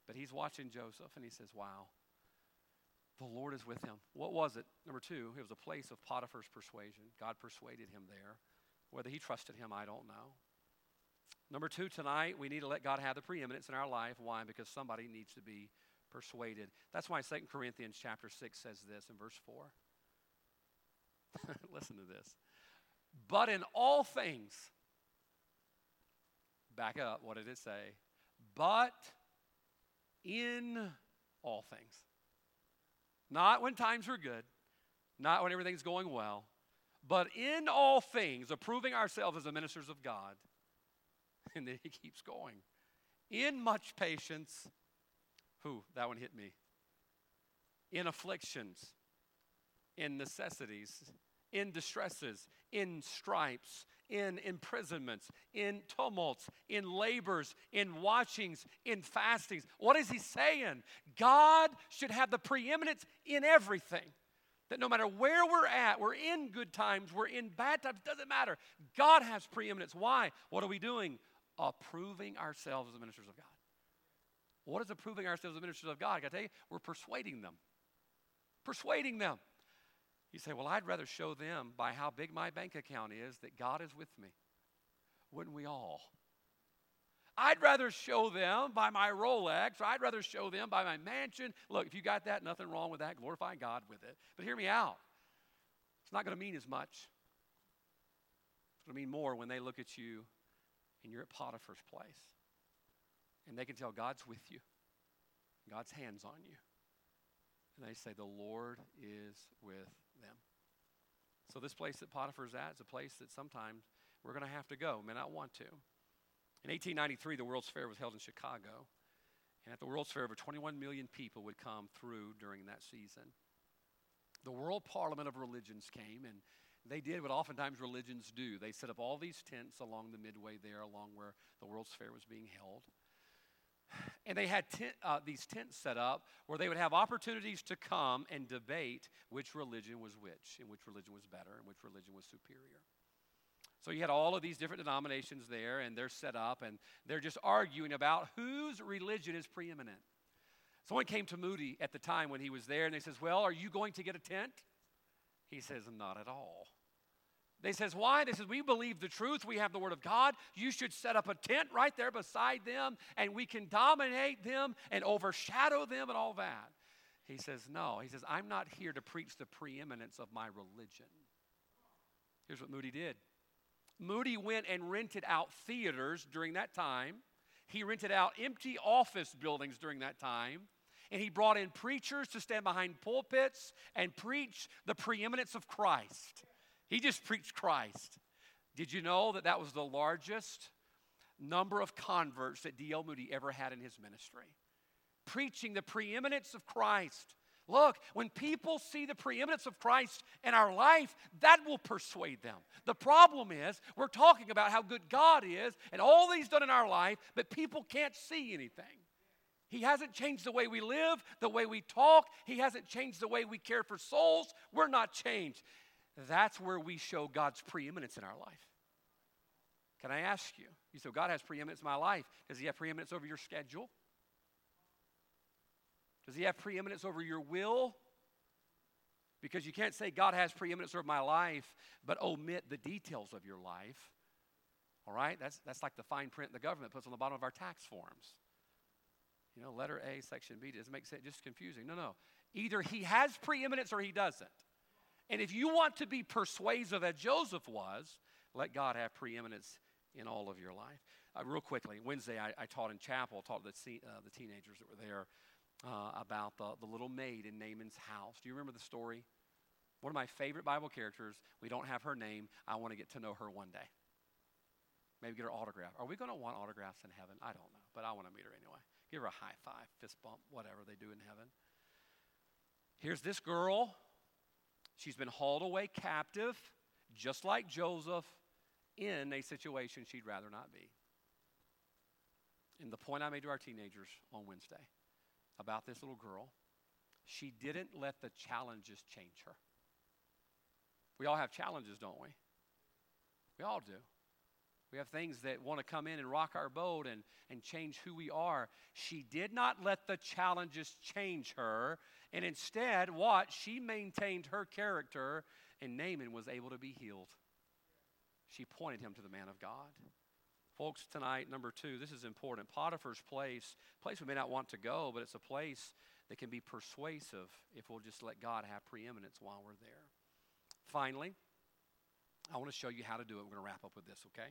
But he's watching Joseph and he says, Wow, the Lord is with him. What was it? Number two, it was a place of Potiphar's persuasion. God persuaded him there. Whether he trusted him, I don't know. Number two, tonight, we need to let God have the preeminence in our life. Why? Because somebody needs to be persuaded. That's why 2 Corinthians chapter 6 says this in verse 4. Listen to this. But in all things, back up, what did it say? But in all things. Not when times are good, not when everything's going well, but in all things, approving ourselves as the ministers of God. And then he keeps going. In much patience, who? That one hit me. In afflictions, in necessities, in distresses, in stripes, in imprisonments, in tumults, in labors, in watchings, in fastings. What is he saying? God should have the preeminence in everything. That no matter where we're at, we're in good times, we're in bad times, doesn't matter. God has preeminence. Why? What are we doing? Approving ourselves as ministers of God. What is approving ourselves as ministers of God? I gotta tell you, we're persuading them. Persuading them. You say, Well, I'd rather show them by how big my bank account is that God is with me. Wouldn't we all? I'd rather show them by my Rolex, or I'd rather show them by my mansion. Look, if you got that, nothing wrong with that. Glorify God with it. But hear me out. It's not going to mean as much. It's going to mean more when they look at you and you're at Potiphar's place. And they can tell God's with you, God's hands on you. And they say, The Lord is with them. So, this place that Potiphar's at is a place that sometimes we're going to have to go, may not want to. In 1893, the World's Fair was held in Chicago. And at the World's Fair, over 21 million people would come through during that season. The World Parliament of Religions came, and they did what oftentimes religions do. They set up all these tents along the midway there, along where the World's Fair was being held. And they had tent, uh, these tents set up where they would have opportunities to come and debate which religion was which, and which religion was better, and which religion was superior. So you had all of these different denominations there, and they're set up, and they're just arguing about whose religion is preeminent. Someone came to Moody at the time when he was there, and they says, "Well, are you going to get a tent?" He says, "Not at all." They says, why? They says, we believe the truth. We have the word of God. You should set up a tent right there beside them, and we can dominate them and overshadow them and all that. He says, no. He says, I'm not here to preach the preeminence of my religion. Here's what Moody did. Moody went and rented out theaters during that time. He rented out empty office buildings during that time. And he brought in preachers to stand behind pulpits and preach the preeminence of Christ. He just preached Christ. Did you know that that was the largest number of converts that D.L. Moody ever had in his ministry? Preaching the preeminence of Christ. Look, when people see the preeminence of Christ in our life, that will persuade them. The problem is, we're talking about how good God is and all that He's done in our life, but people can't see anything. He hasn't changed the way we live, the way we talk. He hasn't changed the way we care for souls. We're not changed. That's where we show God's preeminence in our life. Can I ask you? You say, God has preeminence in my life. Does He have preeminence over your schedule? Does He have preeminence over your will? Because you can't say God has preeminence over my life, but omit the details of your life. All right? That's, that's like the fine print the government puts on the bottom of our tax forms. You know, letter A, section B, doesn't make sense, just confusing. No, no. Either he has preeminence or he doesn't. And if you want to be persuasive as Joseph was, let God have preeminence in all of your life. Uh, real quickly, Wednesday I, I, taught in chapel, taught the, uh, the teenagers that were there uh, about the, the little maid in Naaman's house. Do you remember the story? One of my favorite Bible characters. We don't have her name. I want to get to know her one day. Maybe get her autograph. Are we going to want autographs in heaven? I don't know, but I want to meet her anyway. Give her a high five, fist bump, whatever they do in heaven. Here's this girl. She's been hauled away captive, just like Joseph, in a situation she'd rather not be. And the point I made to our teenagers on Wednesday about this little girl, she didn't let the challenges change her. We all have challenges, don't we? We all do. We have things that want to come in and rock our boat and, and change who we are. She did not let the challenges change her. And instead, what? She maintained her character, and Naaman was able to be healed. She pointed him to the man of God. Folks, tonight, number two, this is important. Potiphar's place, place we may not want to go, but it's a place that can be persuasive if we'll just let God have preeminence while we're there. Finally, I want to show you how to do it. We're going to wrap up with this, okay?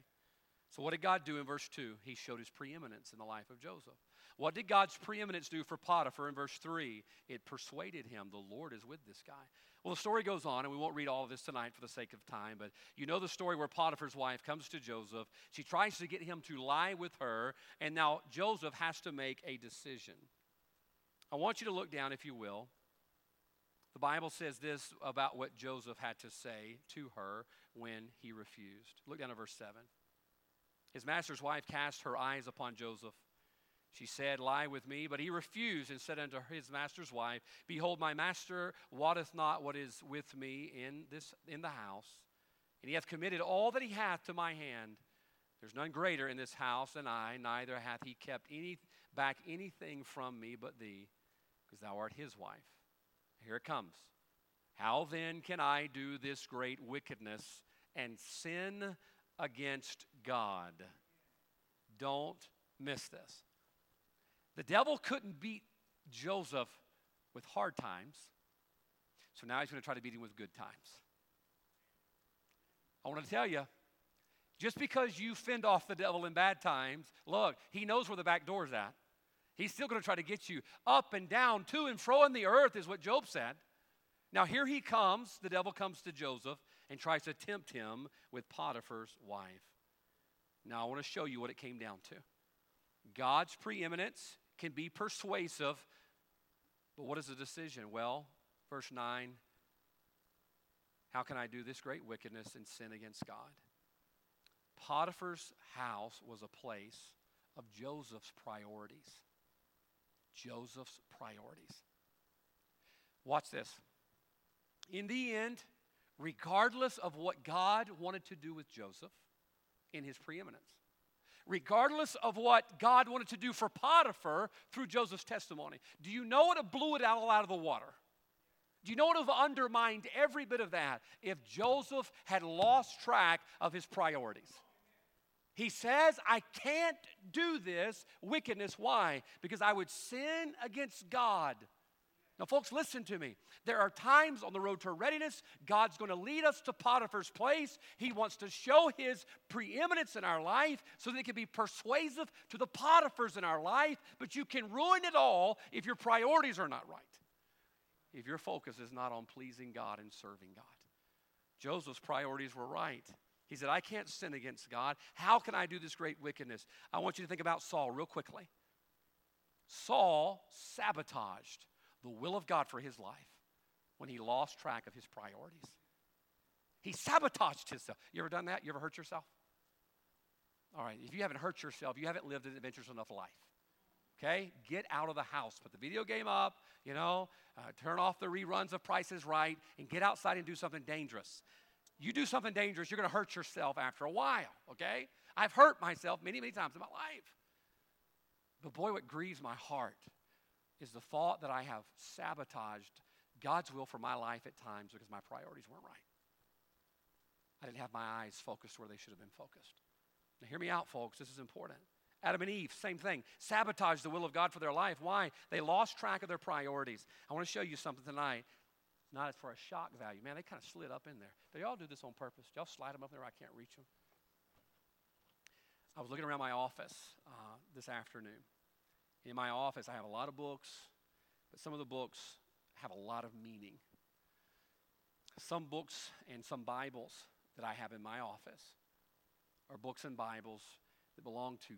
So, what did God do in verse 2? He showed his preeminence in the life of Joseph. What did God's preeminence do for Potiphar in verse 3? It persuaded him the Lord is with this guy. Well, the story goes on, and we won't read all of this tonight for the sake of time, but you know the story where Potiphar's wife comes to Joseph. She tries to get him to lie with her, and now Joseph has to make a decision. I want you to look down, if you will. The Bible says this about what Joseph had to say to her when he refused. Look down at verse 7. His master's wife cast her eyes upon Joseph. She said, Lie with me. But he refused and said unto his master's wife, Behold, my master wotteth not what is with me in, this, in the house, and he hath committed all that he hath to my hand. There's none greater in this house than I, neither hath he kept any, back anything from me but thee, because thou art his wife. Here it comes. How then can I do this great wickedness and sin against God. Don't miss this. The devil couldn't beat Joseph with hard times, so now he's going to try to beat him with good times. I want to tell you, just because you fend off the devil in bad times, look, he knows where the back door's at. He's still going to try to get you up and down, to and fro in the earth, is what Job said. Now, here he comes, the devil comes to Joseph and tries to tempt him with Potiphar's wife. Now, I want to show you what it came down to. God's preeminence can be persuasive, but what is the decision? Well, verse 9 How can I do this great wickedness and sin against God? Potiphar's house was a place of Joseph's priorities. Joseph's priorities. Watch this. In the end, regardless of what God wanted to do with Joseph in his preeminence, regardless of what God wanted to do for Potiphar through Joseph's testimony. Do you know what blew it all out of the water? Do you know what would have undermined every bit of that if Joseph had lost track of his priorities? He says, I can't do this wickedness. Why? Because I would sin against God. Now, folks, listen to me. There are times on the road to readiness, God's going to lead us to Potiphar's place. He wants to show his preeminence in our life so that it can be persuasive to the Potiphars in our life, but you can ruin it all if your priorities are not right. If your focus is not on pleasing God and serving God. Joseph's priorities were right. He said, I can't sin against God. How can I do this great wickedness? I want you to think about Saul real quickly. Saul sabotaged the will of God for his life when he lost track of his priorities. He sabotaged himself. You ever done that? You ever hurt yourself? All right, if you haven't hurt yourself, you haven't lived an adventurous enough life. Okay? Get out of the house. Put the video game up, you know, uh, turn off the reruns of Price Is Right, and get outside and do something dangerous. You do something dangerous, you're going to hurt yourself after a while, okay? I've hurt myself many, many times in my life. But boy, what grieves my heart is the thought that I have sabotaged God's will for my life at times because my priorities weren't right. I didn't have my eyes focused where they should have been focused. Now, hear me out, folks. This is important. Adam and Eve, same thing. Sabotaged the will of God for their life. Why? They lost track of their priorities. I want to show you something tonight. Not for a shock value. Man, they kind of slid up in there. Do y'all do this on purpose? Y'all slide them up there? I can't reach them. I was looking around my office uh, this afternoon. In my office, I have a lot of books, but some of the books have a lot of meaning. Some books and some Bibles that I have in my office are books and Bibles that belong to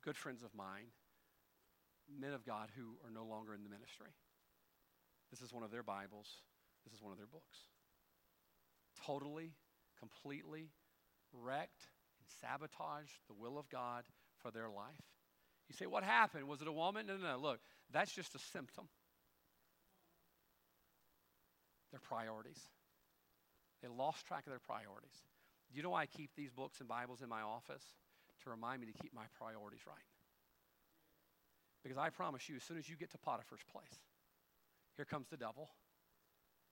good friends of mine, men of God who are no longer in the ministry. This is one of their Bibles, this is one of their books. Totally, completely wrecked and sabotaged the will of God for their life. You say, What happened? Was it a woman? No, no, no. Look, that's just a symptom. Their priorities. They lost track of their priorities. Do you know why I keep these books and Bibles in my office? To remind me to keep my priorities right. Because I promise you, as soon as you get to Potiphar's place, here comes the devil.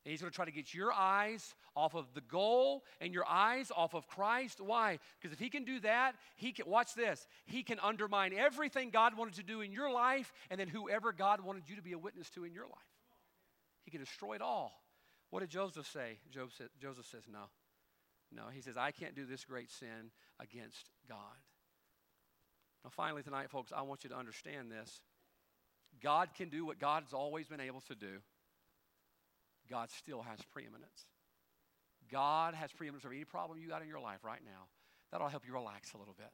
And he's going to try to get your eyes off of the goal and your eyes off of Christ. Why? Because if he can do that, he can, watch this, he can undermine everything God wanted to do in your life and then whoever God wanted you to be a witness to in your life. He can destroy it all. What did Joseph say? Job said, Joseph says, no. No, he says, I can't do this great sin against God. Now, finally, tonight, folks, I want you to understand this. God can do what God's always been able to do. God still has preeminence. God has preeminence over any problem you got in your life right now. That'll help you relax a little bit.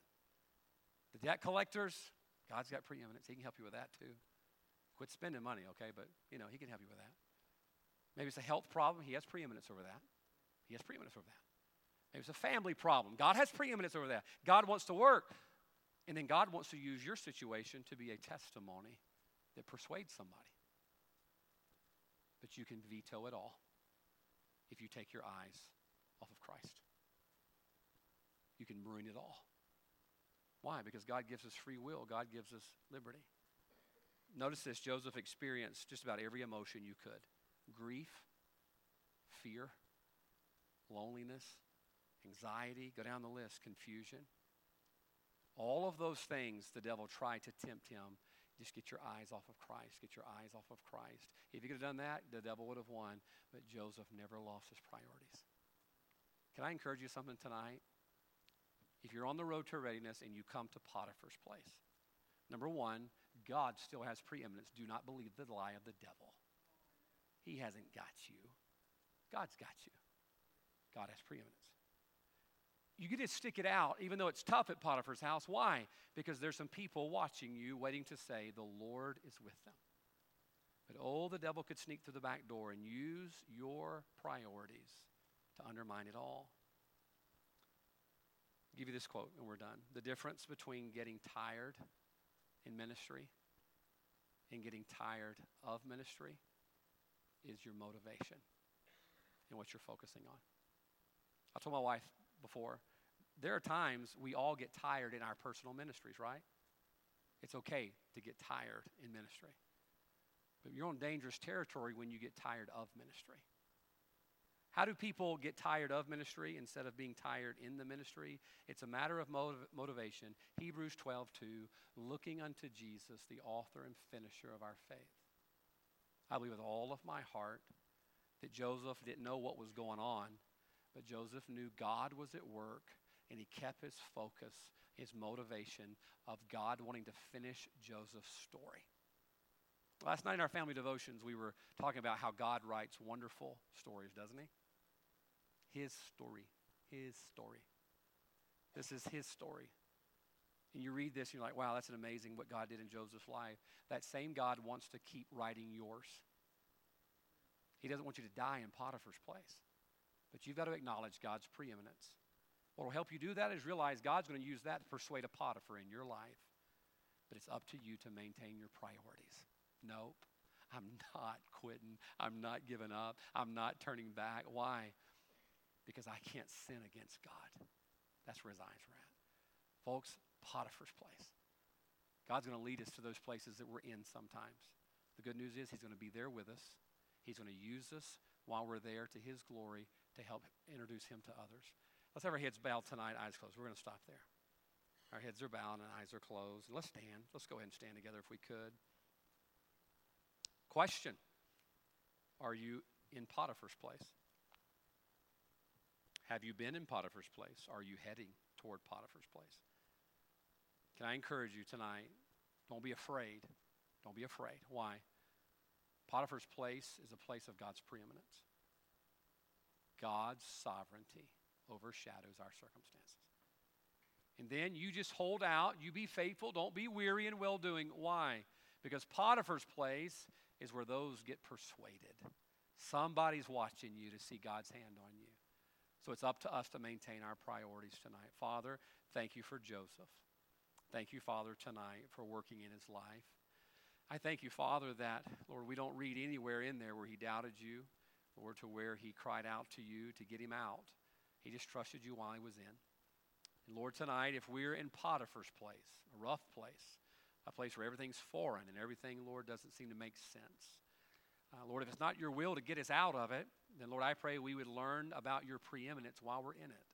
The debt collectors, God's got preeminence. He can help you with that too. Quit spending money, okay? But, you know, He can help you with that. Maybe it's a health problem. He has preeminence over that. He has preeminence over that. Maybe it's a family problem. God has preeminence over that. God wants to work. And then God wants to use your situation to be a testimony that persuades somebody. But you can veto it all if you take your eyes off of Christ. You can ruin it all. Why? Because God gives us free will, God gives us liberty. Notice this Joseph experienced just about every emotion you could grief, fear, loneliness, anxiety, go down the list, confusion. All of those things the devil tried to tempt him. Just get your eyes off of Christ. Get your eyes off of Christ. If he could have done that, the devil would have won. But Joseph never lost his priorities. Can I encourage you something tonight? If you're on the road to readiness and you come to Potiphar's place, number one, God still has preeminence. Do not believe the lie of the devil. He hasn't got you, God's got you. God has preeminence you get to stick it out, even though it's tough at Potiphar's house. Why? Because there's some people watching you, waiting to say, The Lord is with them. But oh, the devil could sneak through the back door and use your priorities to undermine it all. I'll give you this quote and we're done. The difference between getting tired in ministry and getting tired of ministry is your motivation and what you're focusing on. I told my wife before. There are times we all get tired in our personal ministries, right? It's okay to get tired in ministry. But you're on dangerous territory when you get tired of ministry. How do people get tired of ministry instead of being tired in the ministry? It's a matter of motiv- motivation. Hebrews 12, 2, looking unto Jesus, the author and finisher of our faith. I believe with all of my heart that Joseph didn't know what was going on, but Joseph knew God was at work and he kept his focus, his motivation of God wanting to finish Joseph's story. Last night in our family devotions, we were talking about how God writes wonderful stories, doesn't he? His story. His story. This is his story. And you read this and you're like, wow, that's an amazing what God did in Joseph's life. That same God wants to keep writing yours. He doesn't want you to die in Potiphar's place. But you've got to acknowledge God's preeminence. What will help you do that is realize God's going to use that to persuade a Potiphar in your life. But it's up to you to maintain your priorities. Nope. I'm not quitting. I'm not giving up. I'm not turning back. Why? Because I can't sin against God. That's where his eyes are at. Folks, Potiphar's place. God's going to lead us to those places that we're in sometimes. The good news is he's going to be there with us. He's going to use us while we're there to his glory to help introduce him to others. Let's have our heads bowed tonight, eyes closed. We're going to stop there. Our heads are bowed and eyes are closed. Let's stand. Let's go ahead and stand together if we could. Question Are you in Potiphar's place? Have you been in Potiphar's place? Are you heading toward Potiphar's place? Can I encourage you tonight? Don't be afraid. Don't be afraid. Why? Potiphar's place is a place of God's preeminence. God's sovereignty overshadows our circumstances. And then you just hold out, you be faithful, don't be weary in well doing. Why? Because Potiphar's place is where those get persuaded. Somebody's watching you to see God's hand on you. So it's up to us to maintain our priorities tonight. Father, thank you for Joseph. Thank you, Father, tonight for working in his life. I thank you, Father, that, Lord, we don't read anywhere in there where he doubted you, or to where he cried out to you to get him out. He just trusted you while he was in. And Lord, tonight, if we're in Potiphar's place, a rough place, a place where everything's foreign and everything, Lord, doesn't seem to make sense. Uh, Lord, if it's not your will to get us out of it, then, Lord, I pray we would learn about your preeminence while we're in it.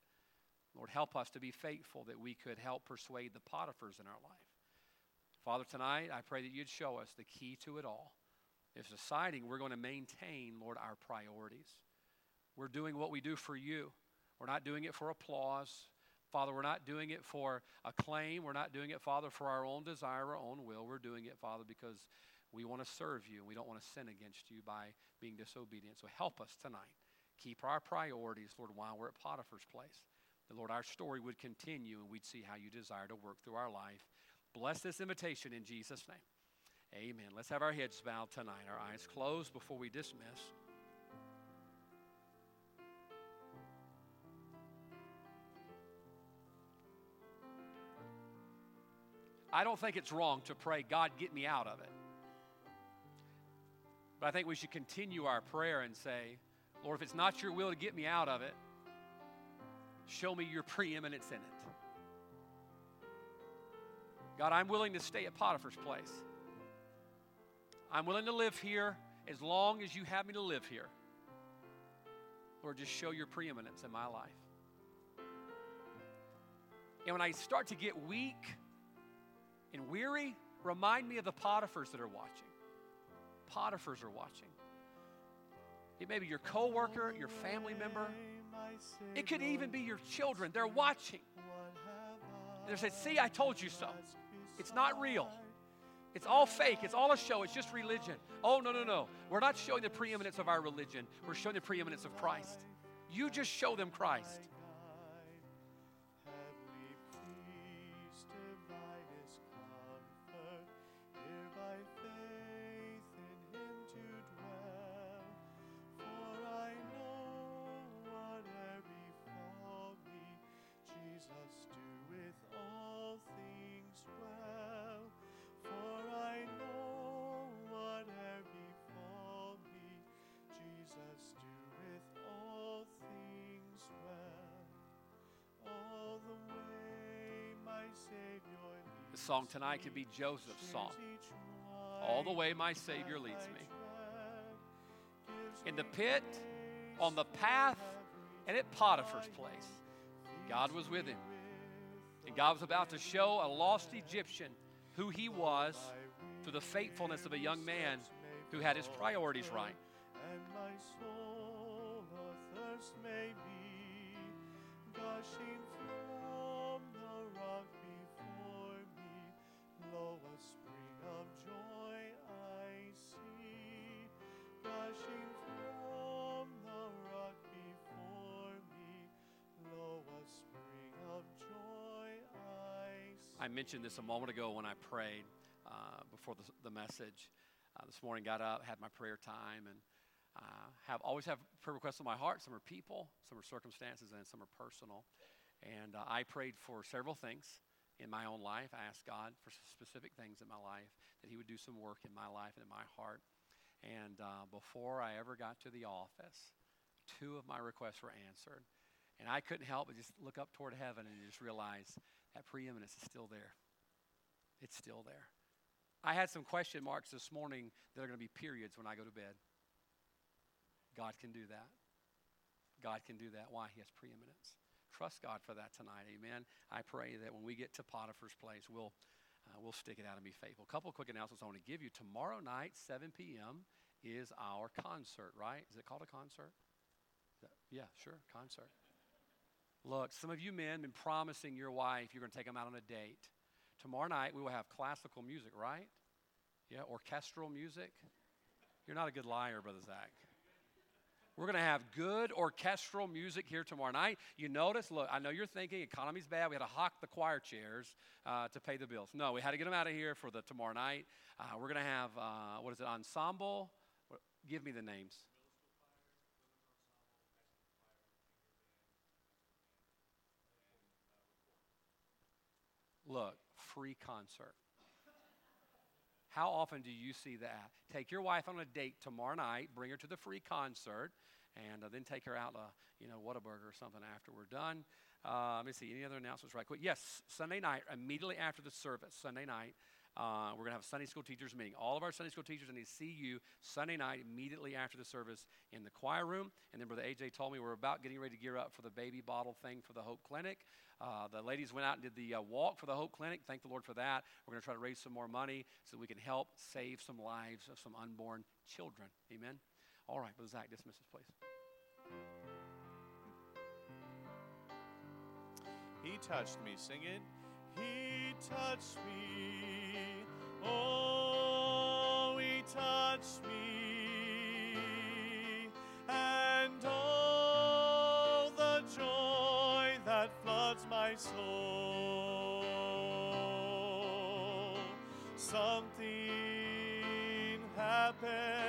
Lord, help us to be faithful that we could help persuade the Potiphars in our life. Father, tonight, I pray that you'd show us the key to it all. Is deciding we're going to maintain, Lord, our priorities. We're doing what we do for you. We're not doing it for applause. Father, we're not doing it for acclaim. We're not doing it, Father, for our own desire, our own will. We're doing it, Father, because we want to serve you we don't want to sin against you by being disobedient. So help us tonight. Keep our priorities, Lord, while we're at Potiphar's place. That, Lord, our story would continue and we'd see how you desire to work through our life. Bless this invitation in Jesus' name. Amen. Let's have our heads bowed tonight, our eyes closed before we dismiss. I don't think it's wrong to pray, God, get me out of it. But I think we should continue our prayer and say, Lord, if it's not your will to get me out of it, show me your preeminence in it. God, I'm willing to stay at Potiphar's place. I'm willing to live here as long as you have me to live here. Lord, just show your preeminence in my life. And when I start to get weak, and weary, remind me of the Potiphars that are watching. Potiphars are watching. It may be your coworker, your family member. It could even be your children. They're watching. They say, See, I told you so. It's not real. It's all fake. It's all a show. It's just religion. Oh, no, no, no. We're not showing the preeminence of our religion. We're showing the preeminence of Christ. You just show them Christ. Song tonight could be Joseph's song. All the way my Savior leads me. In the pit, on the path, and at Potiphar's place, God was with him. And God was about to show a lost Egyptian who he was through the faithfulness of a young man who had his priorities right. I mentioned this a moment ago when I prayed uh, before the, the message. Uh, this morning, got up, had my prayer time, and uh, have always have prayer requests on my heart. Some are people, some are circumstances, and some are personal. And uh, I prayed for several things in my own life. I asked God for specific things in my life, that He would do some work in my life and in my heart. And uh, before I ever got to the office, two of my requests were answered. And I couldn't help but just look up toward heaven and just realize that preeminence is still there. It's still there. I had some question marks this morning that are going to be periods when I go to bed. God can do that. God can do that. Why? He has preeminence. Trust God for that tonight. Amen. I pray that when we get to Potiphar's place, we'll, uh, we'll stick it out and be faithful. A couple quick announcements I want to give you. Tomorrow night, 7 p.m., is our concert, right? Is it called a concert? Yeah, sure, concert. Look, some of you men have been promising your wife you're going to take them out on a date. Tomorrow night, we will have classical music, right? Yeah, orchestral music. You're not a good liar, Brother Zach. We're going to have good orchestral music here tomorrow night. You notice, look, I know you're thinking economy's bad. We had to hawk the choir chairs uh, to pay the bills. No, we had to get them out of here for the tomorrow night. Uh, we're going to have, uh, what is it, ensemble? Give me the names. Look, free concert. How often do you see that? Take your wife on a date tomorrow night, bring her to the free concert, and uh, then take her out to, you know, Whataburger or something after we're done. Uh, let me see, any other announcements right quick? Yes, Sunday night, immediately after the service, Sunday night, uh, we're going to have a Sunday school teachers meeting. All of our Sunday school teachers need to see you Sunday night immediately after the service in the choir room. And then Brother AJ told me we're about getting ready to gear up for the baby bottle thing for the Hope Clinic. Uh, the ladies went out and did the uh, walk for the Hope Clinic. Thank the Lord for that. We're going to try to raise some more money so we can help save some lives of some unborn children. Amen. All right, Brother Zach, dismiss us, please. He touched me. Sing it. He touched me. Oh, he touched me. My soul. Something happened